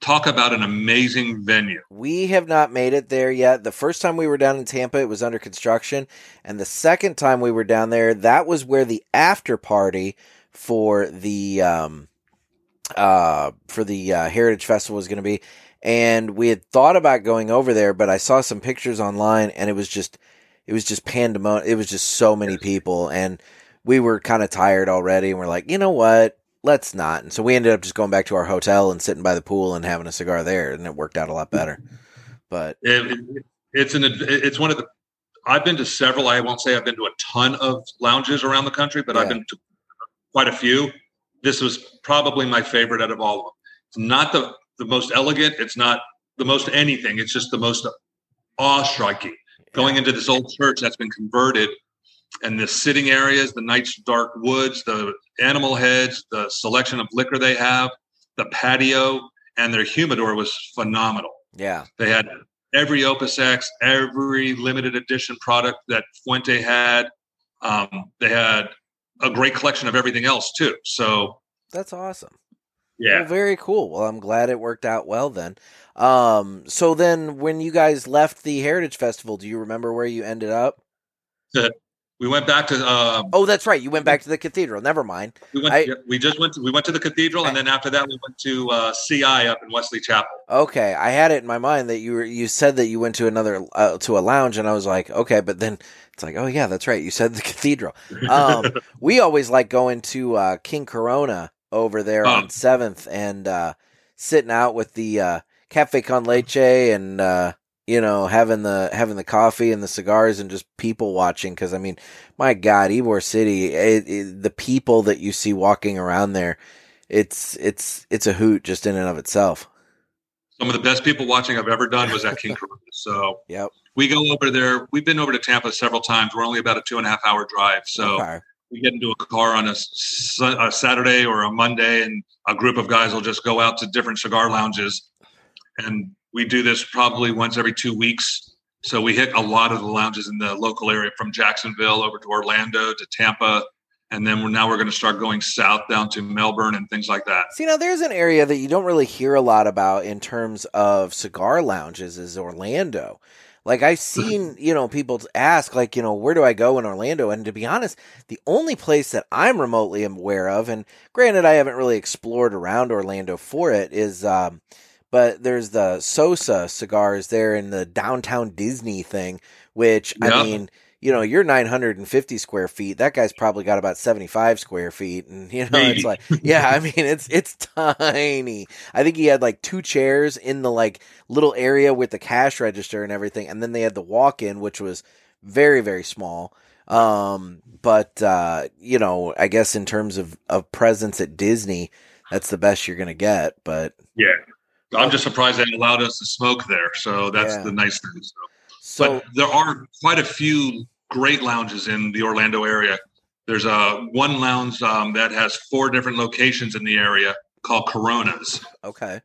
talk about an amazing venue We have not made it there yet. The first time we were down in Tampa, it was under construction. And the second time we were down there, that was where the after party for the um uh for the uh, Heritage Festival was going to be. And we had thought about going over there, but I saw some pictures online and it was just it was just pandemonium. It was just so many people and we were kind of tired already and we're like, "You know what? Let's not." And so we ended up just going back to our hotel and sitting by the pool and having a cigar there and it worked out a lot better. But It, it- it's an it's one of the I've been to several. I won't say I've been to a ton of lounges around the country, but I've been to quite a few. This was probably my favorite out of all of them. It's not the the most elegant. It's not the most anything. It's just the most awe striking. Going into this old church that's been converted, and the sitting areas, the nice dark woods, the animal heads, the selection of liquor they have, the patio, and their humidor was phenomenal. yeah. They had every Opus X, every limited edition product that Fuente had. Um, they had a great collection of everything else too. So That's awesome. Yeah, Well, very cool. Well, I'm glad it worked out well then. Um, so then when you guys left the Heritage Festival, do you remember where you ended up? we went back to um, Oh, that's right. You went back to the cathedral. Never mind. we went I- we just went to, we went to the cathedral and then after that we went to uh, CI up in Wesley Chapel. Okay, I had it in my mind that you were you said that you went to another uh, to a lounge, and I was like, okay, but then it's like, oh yeah, that's right. You said the cathedral. Um, we always like going to uh, King Corona over there Oh. on Seventh and uh, sitting out with the uh, cafe con leche and uh, you know having the having the coffee and the cigars and just people watching. Because I mean, my God, Ybor City, it, it, the people that you see walking around there, it's it's it's a hoot just in and of itself. Some of the best people watching I've ever done was at King Corona. So Yep. we go over there. We've been over to Tampa several times. We're only about a two and a half hour drive. So Okay. We get into a car on a Saturday or a Monday, and a group of guys will just go out to different cigar lounges. And we do this probably once every two weeks. So we hit a lot of the lounges in the local area from Jacksonville over to Orlando to Tampa. And then we're now we're going to start going south down to Melbourne and things like that. See, now there's an area that you don't really hear a lot about in terms of cigar lounges is Orlando. Like I've seen, you know, people ask, like, you know, where do I go in Orlando? And to be honest, the only place that I'm remotely aware of, and granted, I haven't really explored around Orlando for it, is, um, but there's the Sosa cigars there in the downtown Disney thing, which I mean, you know, you're 950 square feet. That guy's probably got about 75 square feet, and you know, it's like, yeah, I mean, it's it's tiny. I think he had like two chairs in the like little area with the cash register and everything, and then they had the walk-in, which was very very small. Um, but uh, you know, I guess in terms of of presence at Disney, that's the best you're gonna get. But Yeah. I'm just surprised they allowed us to smoke there. So that's Yeah. the nice thing. So. So but there are quite a few great lounges in the Orlando area. There's a one lounge um, that has four different locations in the area called Coronas. okay,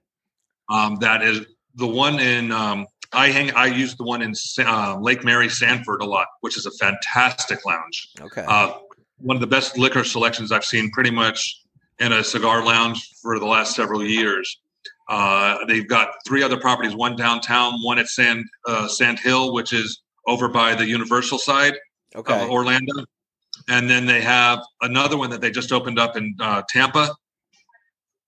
Um, that is the one in um, I hang. I use the one in uh, Lake Mary, Sanford a lot, which is a fantastic lounge. okay, Uh, one of the best liquor selections I've seen, pretty much in a cigar lounge for the last several years. Uh, they've got three other properties: one downtown, one at Sand uh, Sand Hill, which is over by the Universal side okay, of Orlando, and then they have another one that they just opened up in uh, Tampa,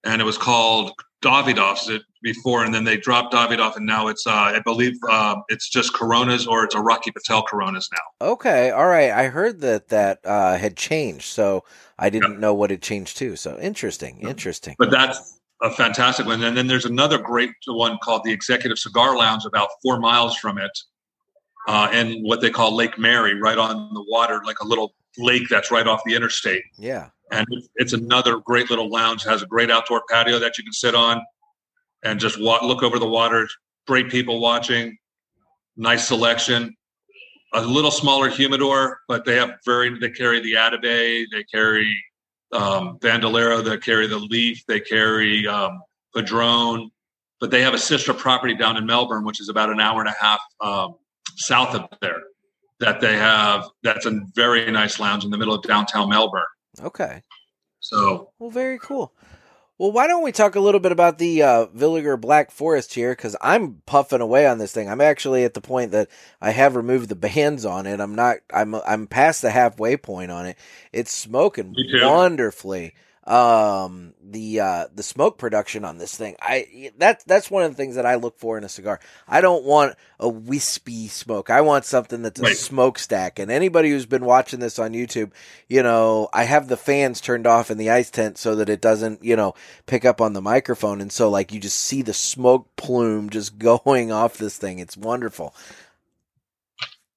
and it was called Davidoff's it before, and then they dropped Davidoff, and now it's uh, I believe uh, it's just Coronas or it's a Rocky Patel Coronas now. okay. All right, I heard that that uh, had changed, so I didn't know what had changed too. So interesting, interesting. But that's a fantastic one. And then there's another great one called the Executive Cigar Lounge, about four miles from it, uh, in what they call Lake Mary, right on the water, like a little lake that's right off the interstate. Yeah. and it's- another great little lounge. Has a great outdoor patio that you can sit on and just wa- look over the water. Great people watching, nice selection. a little smaller humidor, but they have very they carry the Atabey, they carry um, Bandolero, they carry the Leaf, they carry um, Padron, but they have a sister property down in Melbourne, which is about an hour and a half um, south of there. That they have that's a very nice lounge in the middle of downtown Melbourne. Okay. So Well, very cool. Well, why don't we talk a little bit about the uh, Villiger Black Forest here? Because I'm puffing away on this thing. I'm actually at the point that I have removed the bands on it. I'm not. I'm. I'm past the halfway point on it. It's smoking wonderfully. Um, the uh, the smoke production on this thing. I that that's one of the things that I look for in a cigar. I don't want a wispy smoke. I want something that's a Right. smokestack. And anybody who's been watching this on YouTube, you know, I have the fans turned off in the ice tent so that it doesn't, you know, pick up on the microphone. And so, like, you just see the smoke plume just going off this thing. It's wonderful.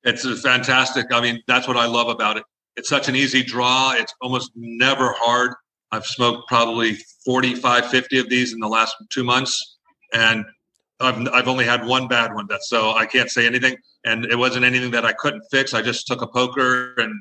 it's a fantastic. I mean, that's what I love about it. It's such an easy draw. It's almost never hard. I've smoked probably 45, 50 of these in the last two months, and I've, I've only had one bad one. That so I can't say anything. And it wasn't anything that I couldn't fix. I just took a poker and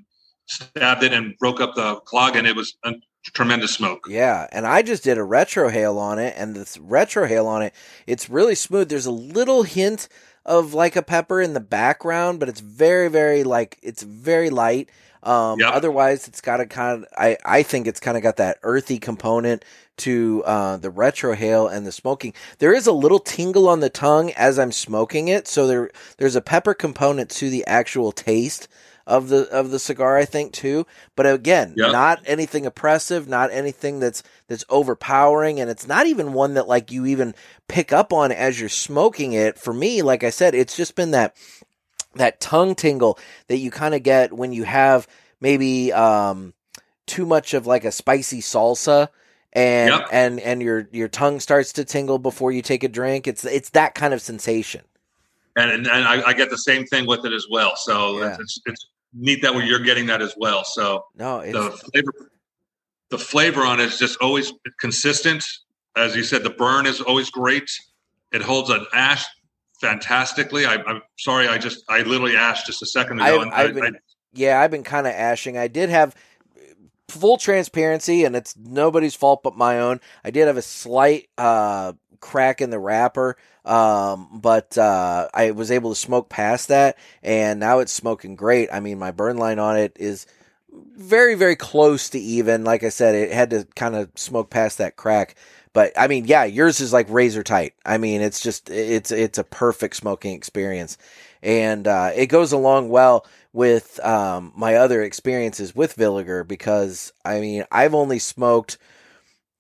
stabbed it and broke up the clog, and it was a tremendous smoke. Yeah, and I just did a retrohale on it, and this retrohale on it, it's really smooth. There's a little hint of like a pepper in the background, but it's very, very like it's very light. Um, Yep. Otherwise, it's got a kind of I I think it's kind of got that earthy component to uh, the retrohale and the smoking. There is a little tingle on the tongue as I'm smoking it, so there there's a pepper component to the actual taste of the of the cigar I think too but again Yep. not anything oppressive not anything that's that's overpowering and it's not even one that like you even pick up on as you're smoking it for me like I said it's just been that that tongue tingle that you kind of get when you have maybe um too much of like a spicy salsa and Yep. and and your your tongue starts to tingle before you take a drink it's it's that kind of sensation and and, and I, I get the same thing with it as well. So Yeah. it's it's neat that you're getting that as well. So no it's the flavor the flavor on it is just always consistent. As you said, the burn is always great. It holds an ash fantastically. I, I'm sorry, I just I literally ashed just a second ago. I've- I've I- been- yeah, I've been kind of ashing. I did have full transparency, and it's nobody's fault but my own. I did have a slight uh, crack in the wrapper, um, but uh, I was able to smoke past that, and now it's smoking great. I mean, my burn line on it is very, very close to even. Like I said, it had to kind of smoke past that crack. But I mean, yeah, yours is like razor tight. I mean, it's just it's it's a perfect smoking experience, and uh, it goes along well with um, my other experiences with Villiger because I mean, I've only smoked.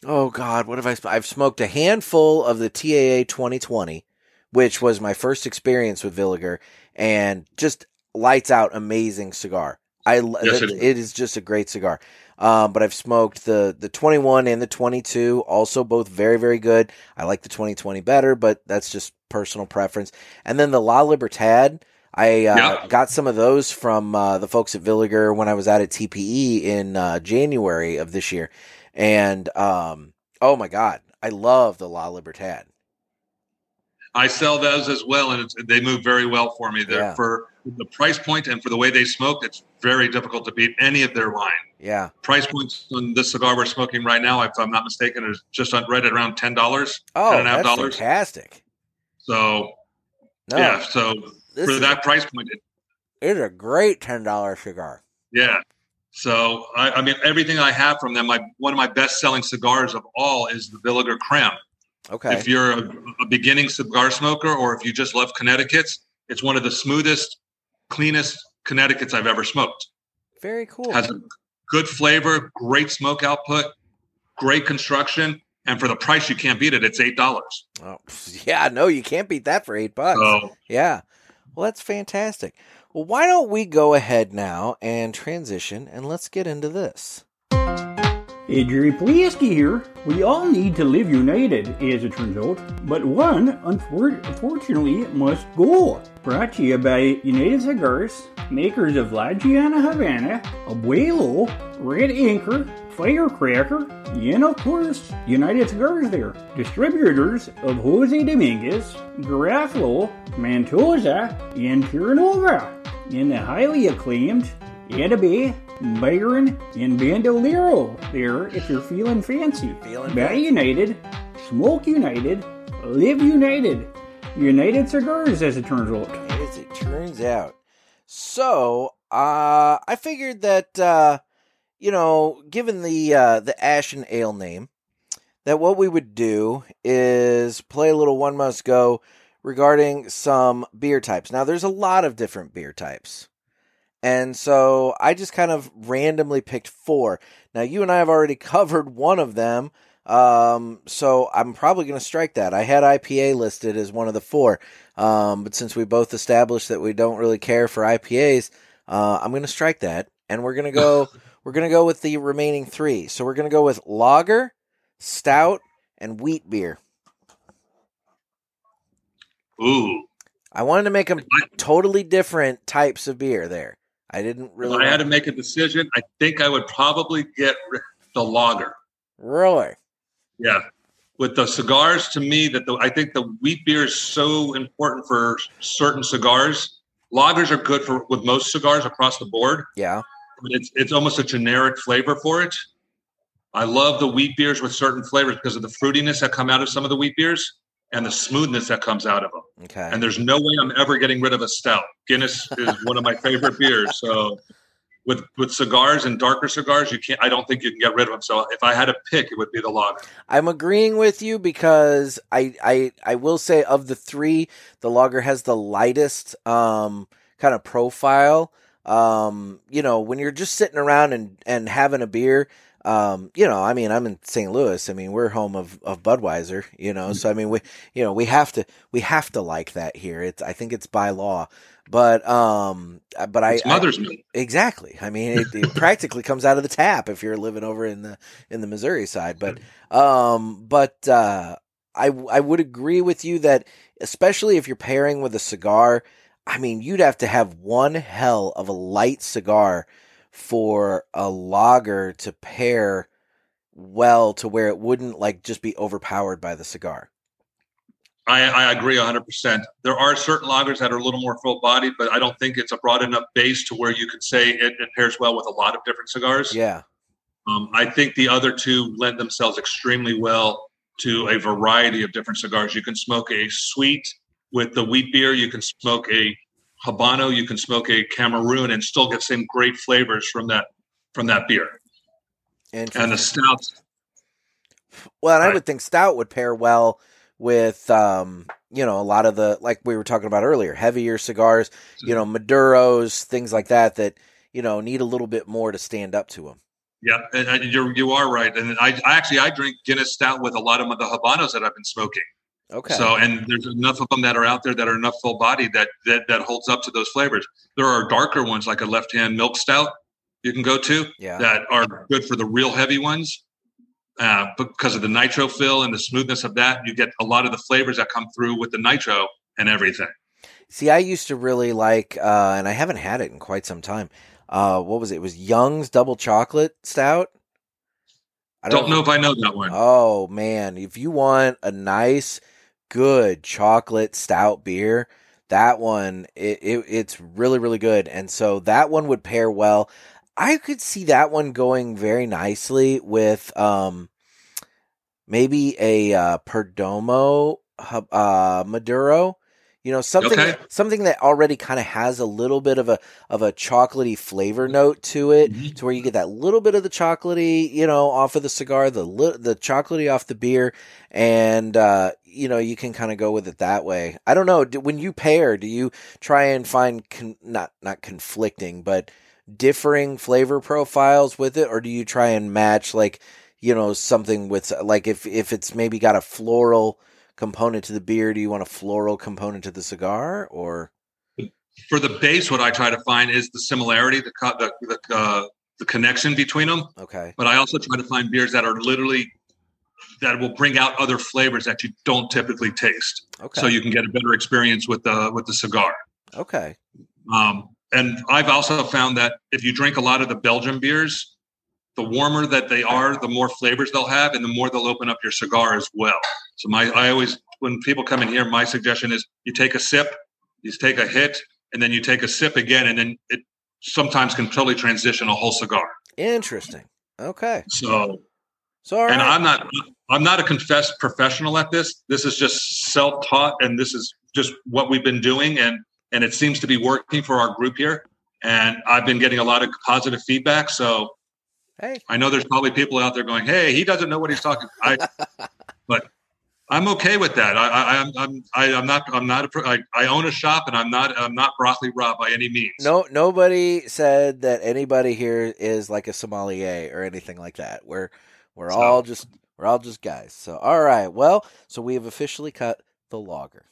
Oh God, what have I? sm- I've smoked a handful of the TAA 2020, which was my first experience with Villiger, and just lights out amazing cigar. I Yes, it it- is. it is just a great cigar. Um, but I've smoked the the 21 and the 22, also both very very good. I like the 2020 better, but that's just personal preference. And then the La Libertad, I uh, Yeah. got some of those from uh, the folks at Villiger when I was out at TPE in uh, January of this year, and um, oh my god, I love the La Libertad. I sell those as well, and it's, they move very well for me. They're Yeah. for the price point and for the way they smoke. It's very difficult to beat any of their line. Yeah, Price points on this cigar we're smoking right now, if I'm not mistaken, is just on, right at around ten dollars. oh, Ten and a half that's dollars. fantastic. So No, yeah, so for that price point, it, it's a great ten dollar cigar. yeah. So I, I mean, everything I have from them, my one of my best selling cigars of all is the Villiger Creme. Okay, If you're a, a beginning cigar smoker, or if you just love Connecticut's, it's one of the smoothest, cleanest Connecticut's I've ever smoked. very cool. Has a good flavor, great smoke output, great construction, and for the price, you can't beat it. It's eight dollars. Oh, yeah, no, you can't beat that for eight bucks. So Yeah. Well, that's fantastic. Well, why don't we go ahead now and transition and let's get into this. Hey, Jerry Poliaski here. We all need to live united, as it turns out, but one, unfor- unfortunately, must go. Brought to you by United Cigars, makers of La Gianna Havana, Abuelo, Red Anchor, Firecracker, and of course, United Cigars there. Distributors of Jose Dominguez, Garofalo, Montosa, and Terranova. in the highly acclaimed Atabey, Byron, and Bandolero there if you're feeling fancy. Feeling Buy. United, Smoke United, Live United. United Cigars, as it turns out. As it turns out. So, uh, I figured that, uh, you know, given the, uh, the Ash and Ale name, that what we would do is play a little One Must Go regarding some beer types. Now, there's a lot of different beer types. And so I just kind of randomly picked four. Now, you and I have already covered one of them. Um, so I'm probably going to strike that. I had IPA listed as one of the four. Um, but since we both established that we don't really care for IPAs, uh, I'm going to strike that. And we're going to go, we're going to go with the remaining three. So we're going to go with lager, stout, and wheat beer. Ooh. I wanted to make them totally different types of beer there. I didn't If really. I had to make a decision, I think I would probably get the lager. really. Yeah. With the cigars, to me, that the I think the wheat beer is so important for certain cigars. Lagers are good for with most cigars across the board, Yeah. but it's it's almost a generic flavor for it. I love the wheat beers with certain flavors because of the fruitiness that come out of some of the wheat beers and the smoothness that comes out of them. Okay. And there's no way I'm ever getting rid of a stout. Guinness is one of my favorite beers. So with with cigars and darker cigars, you can't. I don't think you can get rid of them. So if I had to pick, it would be the lager. I'm agreeing with you because I I I will say of the three, the lager has the lightest um kind of profile. Um, you know, when you're just sitting around and and having a beer, um, you know, I mean, I'm in St. Louis. I mean, we're home of of Budweiser. You know, so I mean, we you know we have to we have to like that here. It's I think it's by law. But um, but I, It's I mother's milk. Exactly. I mean, it, it practically comes out of the tap if you're living over in the in the Missouri side. But um, but uh, I I would agree with you that especially if you're pairing with a cigar, I mean, you'd have to have one hell of a light cigar for a lager to pair well to where it wouldn't like just be overpowered by the cigar. I, I agree 100%. There are certain lagers that are a little more full bodied, but I don't think it's a broad enough base to where you could say it, it pairs well with a lot of different cigars. Yeah. Um, I think the other two lend themselves extremely well to a variety of different cigars. You can smoke a sweet with the wheat beer, you can smoke a Habano, you can smoke a Cameroon, and still get some great flavors from that from that beer. And the stouts, Well, and I would think stout would pair well with, um, you know, a lot of the like we were talking about earlier, heavier cigars, you know, Maduros, things like that, that you know need a little bit more to stand up to them. yeah, and, and you're you are right. And I, I actually I drink Guinness stout with a lot of the Habanos that I've been smoking. Okay. So, and there's enough of them that are out there that are enough full body that that that holds up to those flavors. There are darker ones like a left hand milk stout you can go to yeah. that are good for the real heavy ones. Uh, because of the nitro fill and the smoothness of that, you get a lot of the flavors that come through with the nitro and everything. See, I used to really like, uh, and I haven't had it in quite some time. Uh, what was it? It was Young's Double Chocolate Stout. I Don't know if I know that one. Oh man, if you want a nice, good chocolate stout beer, that one it, it it's really really good, and so that one would pair well. I could see that one going very nicely with um maybe a uh, Perdomo uh, Maduro. You know something Okay. something that already kind of has a little bit of a of a chocolatey flavor note to it, Mhm. to where you get that little bit of the chocolatey, you know, off of the cigar, the the chocolatey off the beer, and uh, you know you can kind of go with it that way. I don't know. Do, when you pair, do you try and find con- not not conflicting, but differing flavor profiles with it, or do you try and match like you know something with like if if it's maybe got a floral component to the beer, do you want a floral component to the cigar, or For the base, what I try to find is the similarity, the the the, uh, the connection between them. okay, But I also try to find beers that are literally that will bring out other flavors that you don't typically taste, okay, so you can get a better experience with the with the cigar. okay, Um, and I've also found that if you drink a lot of the Belgian beers, the warmer that they are, the more flavors they'll have, and the more they'll open up your cigar as well. So my, I always, when people come in here, my suggestion is you take a sip, you take a hit, and then you take a sip again, and then it sometimes can totally transition a whole cigar. Interesting. Okay. So, So, all and. I'm not I'm not a confessed professional at this. This is just self taught, and this is just what we've been doing, and and it seems to be working for our group here. And I've been getting a lot of positive feedback. So hey, I know there's probably people out there going, "Hey, he doesn't know what he's talking." I, but I'm okay with that. I, I, I'm, I'm, I, I'm not, I'm not. A, I, I own a shop, and I'm not, I'm not broccoli Rob by any means. no, nobody said that anybody here is like a sommelier or anything like that. We're we're So- all just we're all just guys. So, all right. Well, so we have officially cut the logger.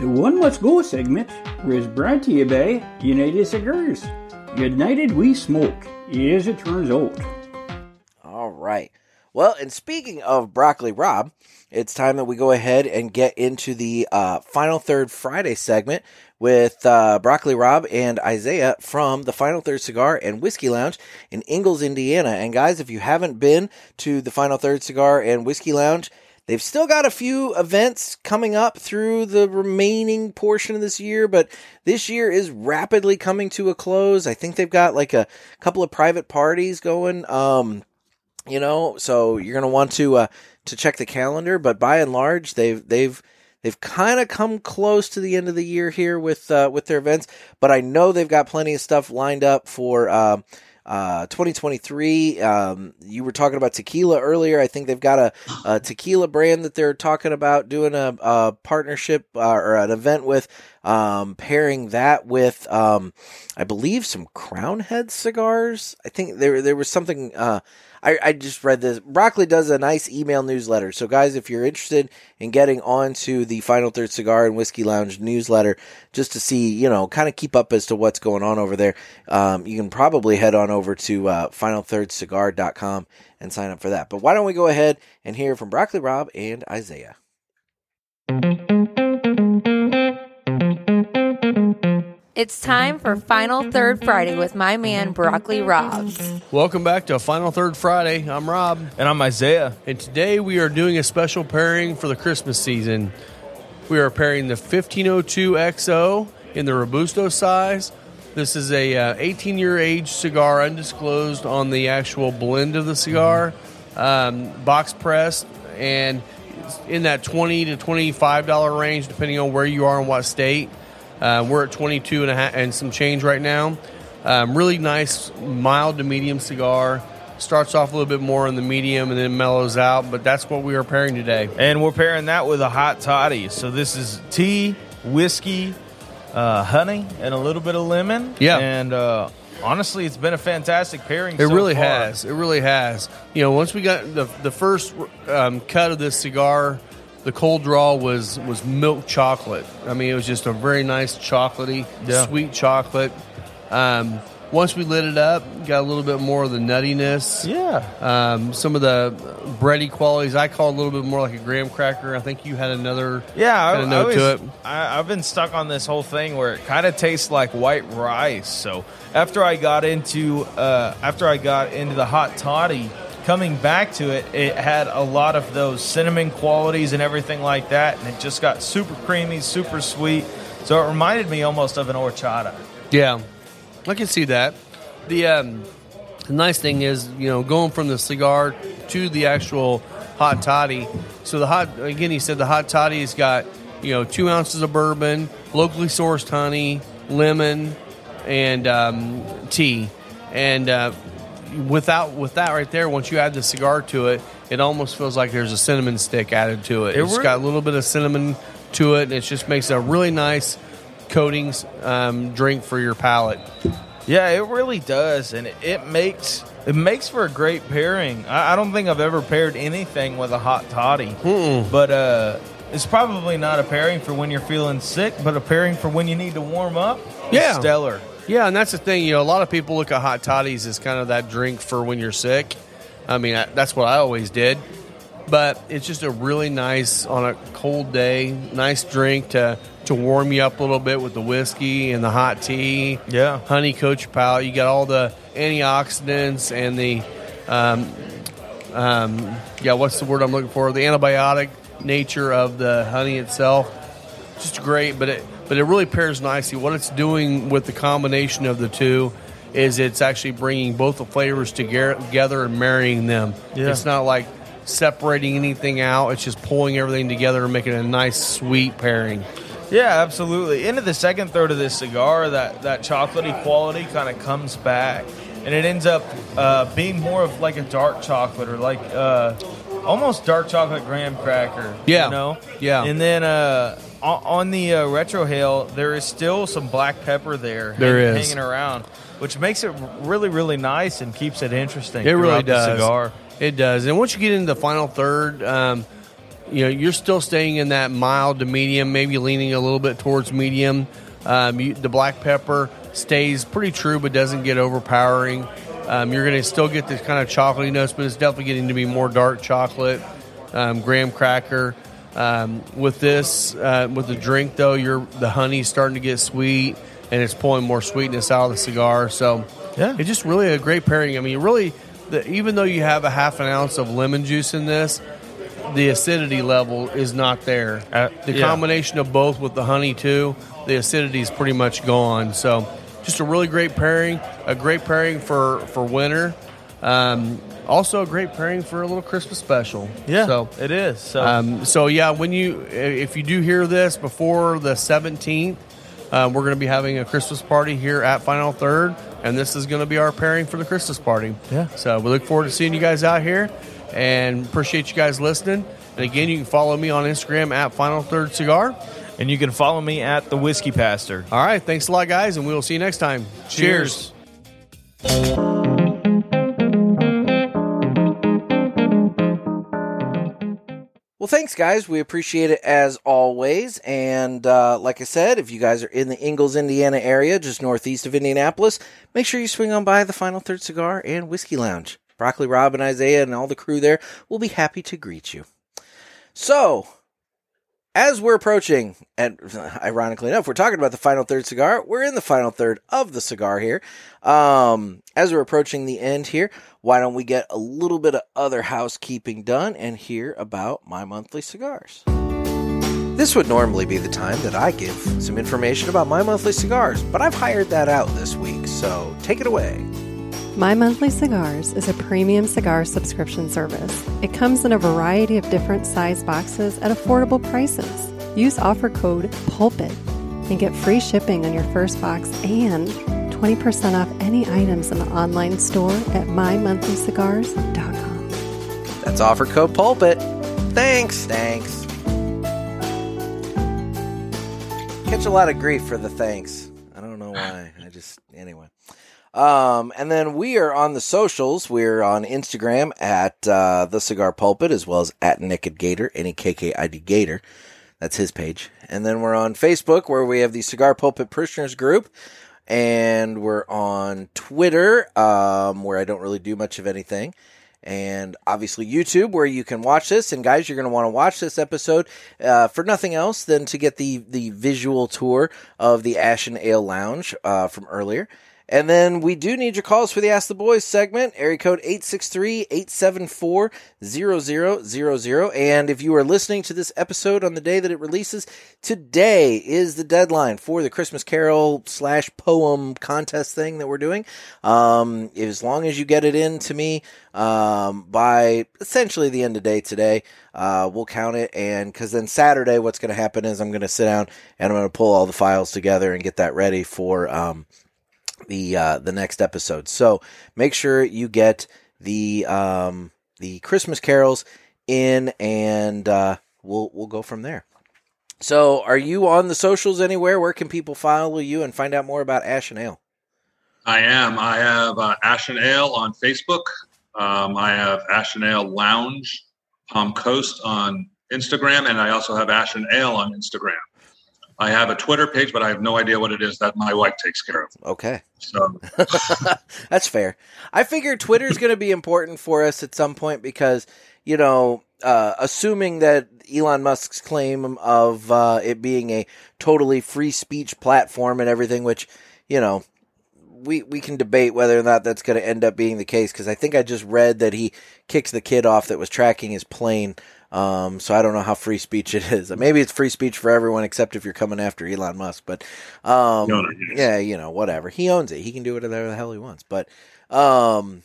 The One Must Go segment was brought to you by United Cigars. United we smoke, as it turns out. All right. Well, and speaking of broccoli Rob, it's time that we go ahead and get into the uh, final third Friday segment with uh, broccoli Rob and Isaiah from the Final Third Cigar and Whiskey Lounge in Ingalls, Indiana. And guys, if you haven't been to the Final Third Cigar and Whiskey Lounge, They've still got a few events coming up through the remaining portion of this year, but this year is rapidly coming to a close. I think they've got like a couple of private parties going. Um, you know, so you're going to want to uh, to check the calendar. But by and large, they've they've they've kind of come close to the end of the year here with uh, with their events. But I know they've got plenty of stuff lined up for. Uh, uh, 2023. Um, you were talking about tequila earlier. I think they've got a, a tequila brand that they're talking about doing a, a partnership uh, or an event with, um, pairing that with, um, I believe some Crown Head cigars. I think there there was something. Uh, I, I just read this. Broccoli does a nice email newsletter. So, guys, if you're interested in getting onto the Final Third Cigar and Whiskey Lounge newsletter, just to see, you know, kind of keep up as to what's going on over there, um, you can probably head on over to uh, finalthirdcigar.com and sign up for that. But why don't we go ahead and hear from Broccoli Rob and Isaiah? It's time for Final Third Friday with my man Broccoli Rob. Welcome back to Final Third Friday. I'm Rob, And I'm Isaiah. and today we are doing a special pairing for the Christmas season. We are pairing the 1502 XO in the Robusto size. This is a uh, 18 year age cigar, undisclosed on the actual blend of the cigar, um, box pressed, and it's in that 20 to 25 dollar range, depending on where you are and what state. Uh, we're at 22 and a half and some change right now. Um, really nice, mild to medium cigar. Starts off a little bit more in the medium and then mellows out, but that's what we are pairing today. And we're pairing that with a hot toddy. So this is tea, whiskey, uh, honey, and a little bit of lemon. Yeah. And uh, honestly, it's been a fantastic pairing. It so really far. has. It really has. You know, once we got the the first um, cut of this cigar, the cold draw was was milk chocolate. I mean, it was just a very nice chocolatey, Yeah. sweet chocolate. Um, once we lit it up, got a little bit more of the nuttiness. Yeah. Um, some of the bready qualities I call a little bit more like a graham cracker. I think you had another Yeah, I, kind of note I to it. I, I've been stuck on this whole thing where it kind of tastes like white rice. So after I got into uh, after I got into the hot toddy, coming back to it, it had a lot of those cinnamon qualities and everything like that, and it just got super creamy, super sweet. So it reminded me almost of an horchata. Yeah, I can see that. The um, the nice thing is, you know, going from the cigar to the actual hot toddy. So the hot again, he said the hot toddy's got you know two ounces of bourbon, locally sourced honey, lemon, and um, tea, and uh, without with that right there, once you add the cigar to it, it almost feels like there's a cinnamon stick added to it. It it's re- got a little bit of cinnamon to it, and it just makes a really nice coatings um, drink for your palate. Yeah, it really does, and it, it makes it makes for a great pairing. I, I don't think I've ever paired anything with a hot toddy, but uh, it's probably not a pairing for when you're feeling sick, but a pairing for when you need to warm up. Yeah. stellar. Yeah, and that's the thing. You know, a lot of people look at hot toddies as kind of that drink for when you're sick. I mean, I, that's what I always did. But it's just a really nice on a cold day, nice drink to to warm you up a little bit with the whiskey and the hot tea. Yeah. honey coach palate. You got all the antioxidants and the um, um, yeah, what's the word I'm looking for? The antibiotic nature of the honey itself. Just great, but it, but it really pairs nicely. What it's doing with the combination of the two is it's actually bringing both the flavors together and marrying them. Yeah. It's not like separating anything out. It's just pulling everything together and making a nice sweet pairing. Yeah, absolutely. Into the second third of this cigar, that that chocolatey quality kind of comes back, and it ends up uh, being more of like a dark chocolate or like uh, almost dark chocolate graham cracker. Yeah. you know. Yeah. And then uh, on, the uh, retrohale, there is still some black pepper there. There hang- is. hanging around, which makes it really really nice and keeps it interesting. It really does. cigar. It does. And once you get into the final third, um, you know, you're still staying in that mild to medium, maybe leaning a little bit towards medium. Um, you, the black pepper stays pretty true, but doesn't get overpowering. Um, you're going to still get this kind of chocolatey notes, but it's definitely getting to be more dark chocolate, um, graham cracker. Um, with this, uh, with the drink though, you're the honey's starting to get sweet, and it's pulling more sweetness out of the cigar. So, Yeah. it's just really a great pairing. I mean, really, the, even though you have a half an ounce of lemon juice in this, the acidity level is not there. Uh, the yeah. combination of both with the honey too, the acidity is pretty much gone. So, just a really great pairing. A great pairing for for winter. Um, also, a great pairing for a little Christmas special. Yeah, So, it is. So um, so yeah, when you if you do hear this before the seventeenth, uh, we're going to be having a Christmas party here at Final Third, and this is going to be our pairing for the Christmas party. Yeah. So we look forward to seeing you guys out here, and appreciate you guys listening. And again, you can follow me on Instagram at Final Third Cigar. and you can follow me at the Whiskey Pastor. All right, thanks a lot, guys, and we will see you next time. Cheers. Well, thanks, guys. We appreciate it as always. And uh, like I said, if you guys are in the Ingalls, Indiana area, just northeast of Indianapolis, make sure you swing on by the Final Third Cigar and Whiskey Lounge. Broccoli Rob and Isaiah and all the crew there will be happy to greet you. So, as we're approaching, and ironically enough, we're talking about the final third cigar. We're in the final third of the cigar here. Um, as we're approaching the end here, why don't we get a little bit of other housekeeping done and hear about my monthly cigars? This would normally be the time that I give some information about my monthly cigars, but I've hired that out this week, so take it away. My Monthly Cigars is a premium cigar subscription service. It comes in a variety of different size boxes at affordable prices. Use offer code PULPIT and get free shipping on your first box and 20% off any items in the online store at mymonthlycigars.com. That's offer code pulpit. Thanks. Thanks. Catch a lot of grief for the thanks. I don't know why. I just anyway. Um, and then we are on the socials. We're on Instagram at uh, the Cigar Pulpit as well as at Nekkid Gator, N E K K I D Gator. That's his page. And then we're on Facebook where we have the Cigar Pulpit Parishioners group. And we're on Twitter, um, where I don't really do much of anything. And obviously YouTube, where you can watch this. And guys, you're going to want to watch this episode uh, for nothing else than to get the the visual tour of the Ash and Ale Lounge uh, from earlier. And then we do need your calls for the Ask the Boys segment, area code 863-874-0000. And if you are listening to this episode on the day that it releases, today is the deadline for the Christmas Carol slash poem contest thing that we're doing. Um, as long as you get it in to me, um, by essentially the end of day today, uh, we'll count it. And cause then Saturday, what's going to happen is I'm going to sit down and I'm going to pull all the files together and get that ready for, um, the uh, the next episode. So make sure you get the um, the Christmas carols in, and uh, we'll we'll go from there. So, are you on the socials anywhere? Where can people follow you and find out more about Ash and Ale? I am. I have uh, Ash and Ale on Facebook. Um, I have Ash and Ale Lounge, Palm Coast on Instagram, and I also have Ash and Ale on Instagram. I have a Twitter page, but I have no idea what it is that my wife takes care of. Okay, So that's fair. I figured Twitter's going to be important for us at some point because you know, uh, assuming that Elon Musk's claim of uh, it being a totally free speech platform and everything, which you know we we can debate whether or not that's going to end up being the case because I think I just read that he kicks the kid off that was tracking his plane. Um, so I don't know how free speech it is. Maybe it's free speech for everyone except if you're coming after Elon Musk. But um, No, yeah, you know, whatever. He owns it. He can do whatever the hell he wants. But um,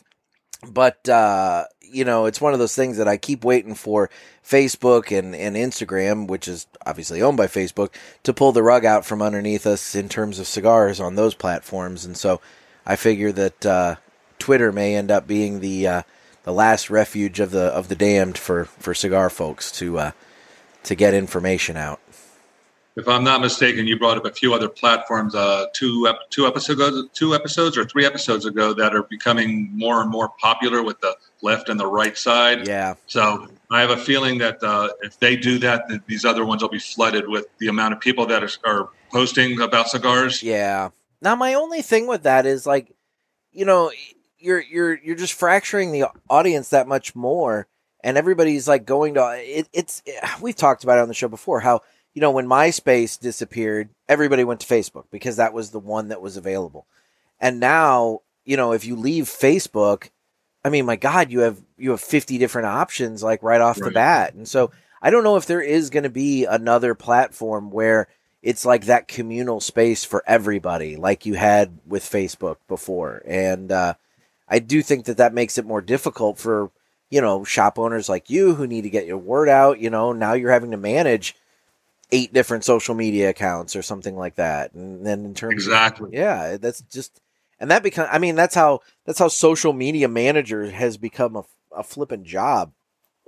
but uh, you know, it's one of those things that I keep waiting for Facebook and, and Instagram, which is obviously owned by Facebook, to pull the rug out from underneath us in terms of cigars on those platforms. And so I figure that uh, Twitter may end up being the uh, the last refuge of the of the damned for, for cigar folks to uh, to get information out. If I'm not mistaken, you brought up a few other platforms uh, two ep- two episodes ago, two episodes or three episodes ago that are becoming more and more popular with the left and the right side. Yeah, So I have a feeling that uh, if they do that, that these other ones will be flooded with the amount of people that are, are posting about cigars. Yeah. Now my only thing with that is like, you know, you're you're you're just fracturing the audience that much more, and everybody's like going to it, it's. We've talked about it on the show before how you know when MySpace disappeared, everybody went to Facebook because that was the one that was available, and now you know if you leave Facebook, I mean, my God, you have you have fifty different options like right off the bat, and so I don't know if there is going to be another platform where it's like that communal space for everybody, like you had with Facebook before. And uh, I do think that that makes it more difficult for you know shop owners like you who need to get your word out. You know, now you're having to manage eight different social media accounts or something like that. And then in terms, of, Exactly. yeah, that's just and that become. I mean, that's how that's how social media manager has become a, a flipping job.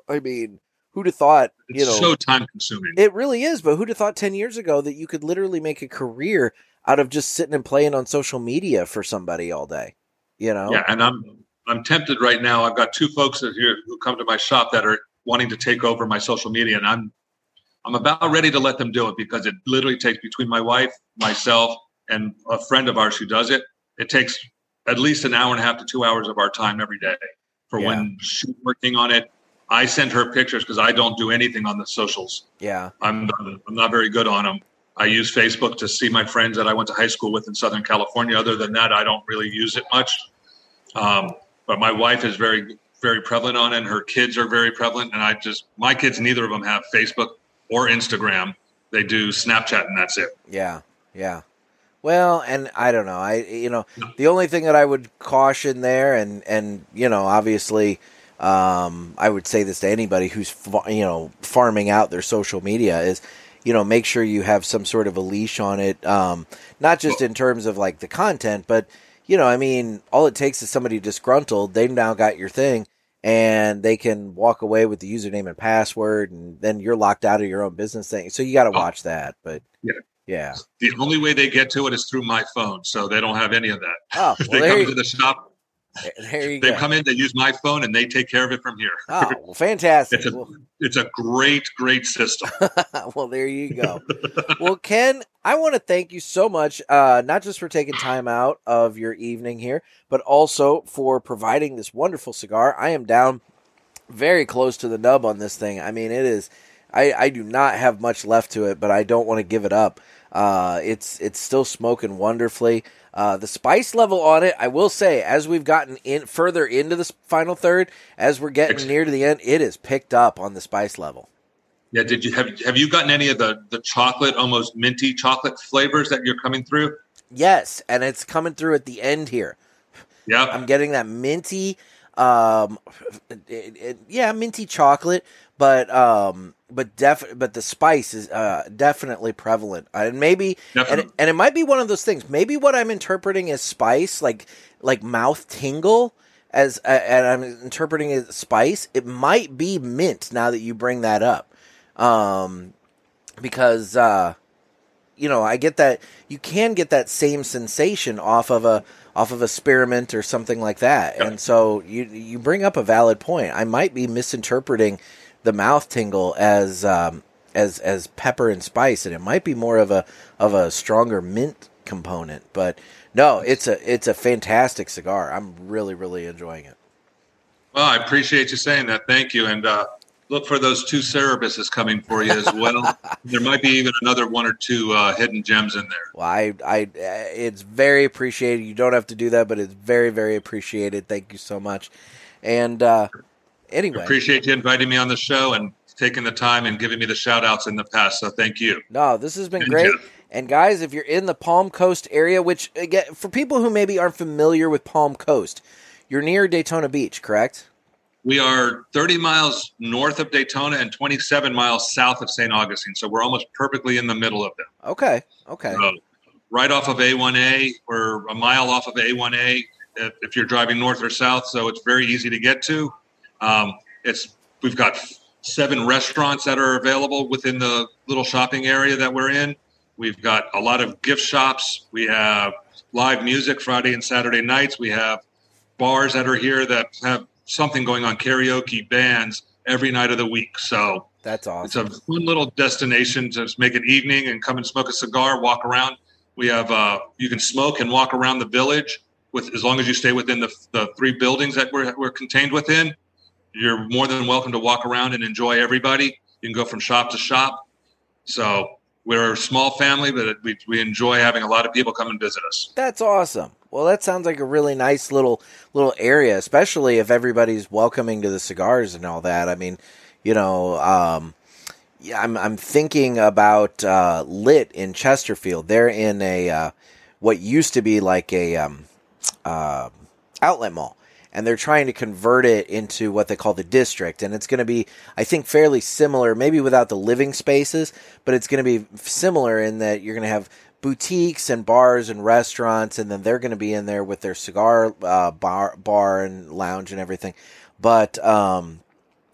I mean, who'd have thought? It's you know, so time consuming. it really is, but who'd have thought 10 years ago that you could literally make a career out of just sitting and playing on social media for somebody all day? You know? Yeah, and I'm I'm tempted right now. I've got two folks that here who come to my shop that are wanting to take over my social media, and I'm I'm about ready to let them do it because it literally takes between my wife, myself, and a friend of ours who does it. It takes at least an hour and a half to two hours of our time every day for Yeah. when she's working on it. I send her pictures because I don't do anything on the socials. Yeah. I'm I'm not very good on them. I use Facebook to see my friends that I went to high school with in Southern California. Other than that, I don't really use it much. Um, but my wife is very very prevalent on it, and her kids are very prevalent. And I just my kids, neither of them have Facebook or Instagram. They do Snapchat, and that's it. Yeah. Yeah. Well, and I don't know. I you know, the only thing that I would caution there and and you know, obviously um I would say this to anybody who's you know, farming out their social media is you know, make sure you have some sort of a leash on it um not just in terms of like the content, but you know, I mean, all it takes is somebody disgruntled, they've now got your thing and they can walk away with the username and password and then you're locked out of your own business thing. So you got to watch that, but Yeah. yeah. The only way they get to it is through my phone, so they don't have any of that. Oh, they well, there come you, to the shop, there you they go. come in, they use my phone, and they take care of it from here. Oh, well, fantastic. It's a- Well, It's a great, great system. well, there you go. well, Kenn, I want to thank you so much, uh, not just for taking time out of your evening here, but also for providing this wonderful cigar. I am down very close to the nub on this thing. I mean, it is. I, I do not have much left to it, but I don't want to give it up. Uh, it's it's still smoking wonderfully. Uh, the spice level on it, I will say, as we've gotten in further into the final third, as we're getting near to the end, it is picked up on the spice level. Yeah, did you have have you gotten any of the the chocolate, almost minty chocolate flavors that you're coming through? Yes, and it's coming through at the end here. Yeah, I'm getting that minty, um, it- it- yeah, minty chocolate, but um, but def but the spice is uh definitely prevalent, and maybe and it, and it might be one of those things. Maybe what I'm interpreting as spice, like like mouth tingle, as uh, and I'm interpreting it as spice. It might be mint. Now that you bring that up, um, because uh, you know, I get that you can get that same sensation off of a off of a spearmint or something like that. Yep. And so you you bring up a valid point. I might be misinterpreting the mouth tingle as um, as as pepper and spice, and it might be more of a of a stronger mint component. But no, it's a it's a fantastic cigar. I'm really really enjoying it. Well, I appreciate you saying that. Thank you. And uh, look for those two Cerberuses coming for you as well. there might be even another one or two uh, hidden gems in there. Well, I, I, it's very appreciated. You don't have to do that, but it's very, very appreciated. Thank you so much. And uh, anyway, appreciate you inviting me on the show and taking the time and giving me the shout outs in the past. So thank you. No, this has been and great. Jeff. And guys, if you're in the Palm Coast area, which again, for people who maybe aren't familiar with Palm Coast, you're near Daytona Beach, correct? We are 30 miles north of Daytona and 27 miles south of St. Augustine. So we're almost perfectly in the middle of them. Okay. Okay. So right off of A1A, we're a mile off of A1A if, if, you're driving north or south. So it's very easy to get to. Um, it's we've got seven restaurants that are available within the little shopping area that we're in. We've got a lot of gift shops. We have live music Friday and Saturday nights. We have bars that are here that have something going on, karaoke, bands every night of the week. So that's awesome. It's a fun little destination to make an evening and come and smoke a cigar, walk around. We have uh, you can smoke and walk around the village with as long as you stay within the, the three buildings that we're, we're contained within. You're more than welcome to walk around and enjoy everybody. You can go from shop to shop. So we're a small family, but we, we enjoy having a lot of people come and visit us. That's awesome. Well, that sounds like a really nice little little area, especially if everybody's welcoming to the cigars and all that. I mean, you know, um, yeah, I'm I'm thinking about uh, Lit in Chesterfield. They're in a uh, what used to be like a um, uh, outlet mall and they're trying to convert it into what they call the district. And it's going to be, I think, fairly similar, maybe without the living spaces, but it's going to be similar in that you're going to have boutiques and bars and restaurants, and then they're going to be in there with their cigar uh, bar, bar and lounge and everything. But um,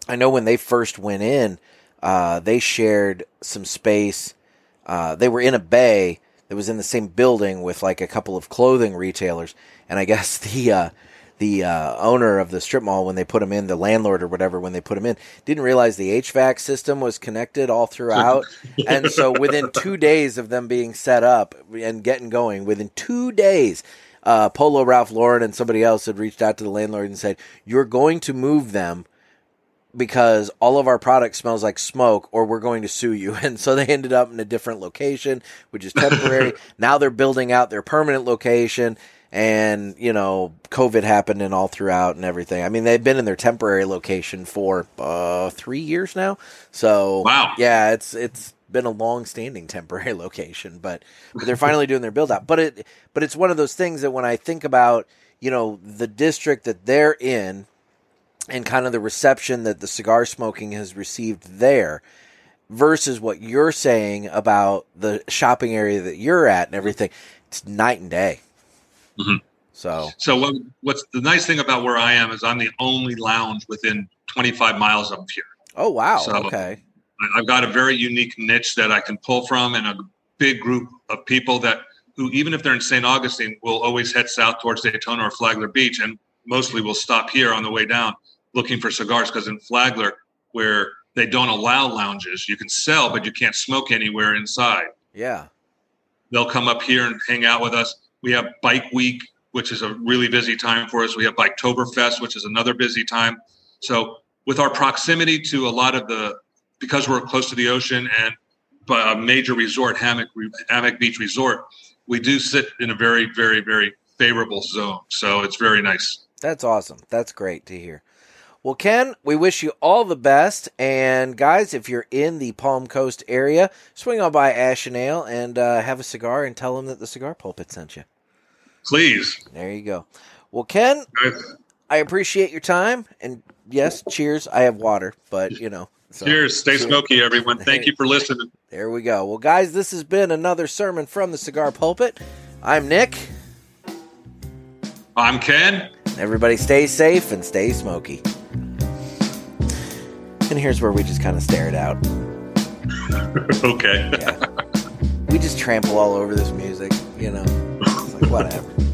I know when they first went in, uh, they shared some space. Uh, they were in a bay that was in the same building with like a couple of clothing retailers, and I guess the uh, the uh, owner of the strip mall when they put him in, the landlord or whatever, when they put him in, didn't realize the HVAC system was connected all throughout. and so within two days of them being set up and getting going, within two days, uh, Polo Ralph Lauren and somebody else had reached out to the landlord and said, You're going to move them because all of our product smells like smoke or we're going to sue you. And so they ended up in a different location, which is temporary. now they're building out their permanent location and you know covid happened and all throughout and everything. I mean they've been in their temporary location for uh, three years now. So wow. yeah it's it's been a long standing temporary location but, but they're finally doing their build out. But it but it's one of those things that when i think about you know the district that they're in and kind of the reception that the cigar smoking has received there versus what you're saying about the shopping area that you're at and everything it's night and day Mm-hmm. So, so what, what's the nice thing about where I am is I'm the only lounge within 25 miles of here. Oh wow! So okay, I've got a very unique niche that I can pull from, and a big group of people that who, even if they're in St. Augustine, will always head south towards Daytona or Flagler Beach, and mostly will stop here on the way down looking for cigars because in Flagler, where they don't allow lounges, you can sell, but you can't smoke anywhere inside. Yeah, they'll come up here and hang out with us we have Bike Week, which is a really busy time for us. We have Biketoberfest, which is another busy time. So with our proximity to a lot of the, because we're close to the ocean and a major resort, Hammock, Hammock Beach Resort, we do sit in a very, very, very favorable zone. So it's very nice. That's awesome. That's great to hear. Well, Kenn, we wish you all the best. And guys, if you're in the Palm Coast area, swing on by Ash and Ale and uh, have a cigar and tell them that the cigar pulpit sent you. Please. There you go. Well, Kenn, I appreciate your time. And yes, cheers. I have water, but you know. So, cheers. Stay cheers. smoky, everyone. Thank you for listening. There we go. Well, guys, this has been another sermon from the Cigar Pulpit. I'm Nick. I'm Kenn. Everybody stay safe and stay smoky. And here's where we just kind of stare it out. okay. yeah. We just trample all over this music, you know. Whatever.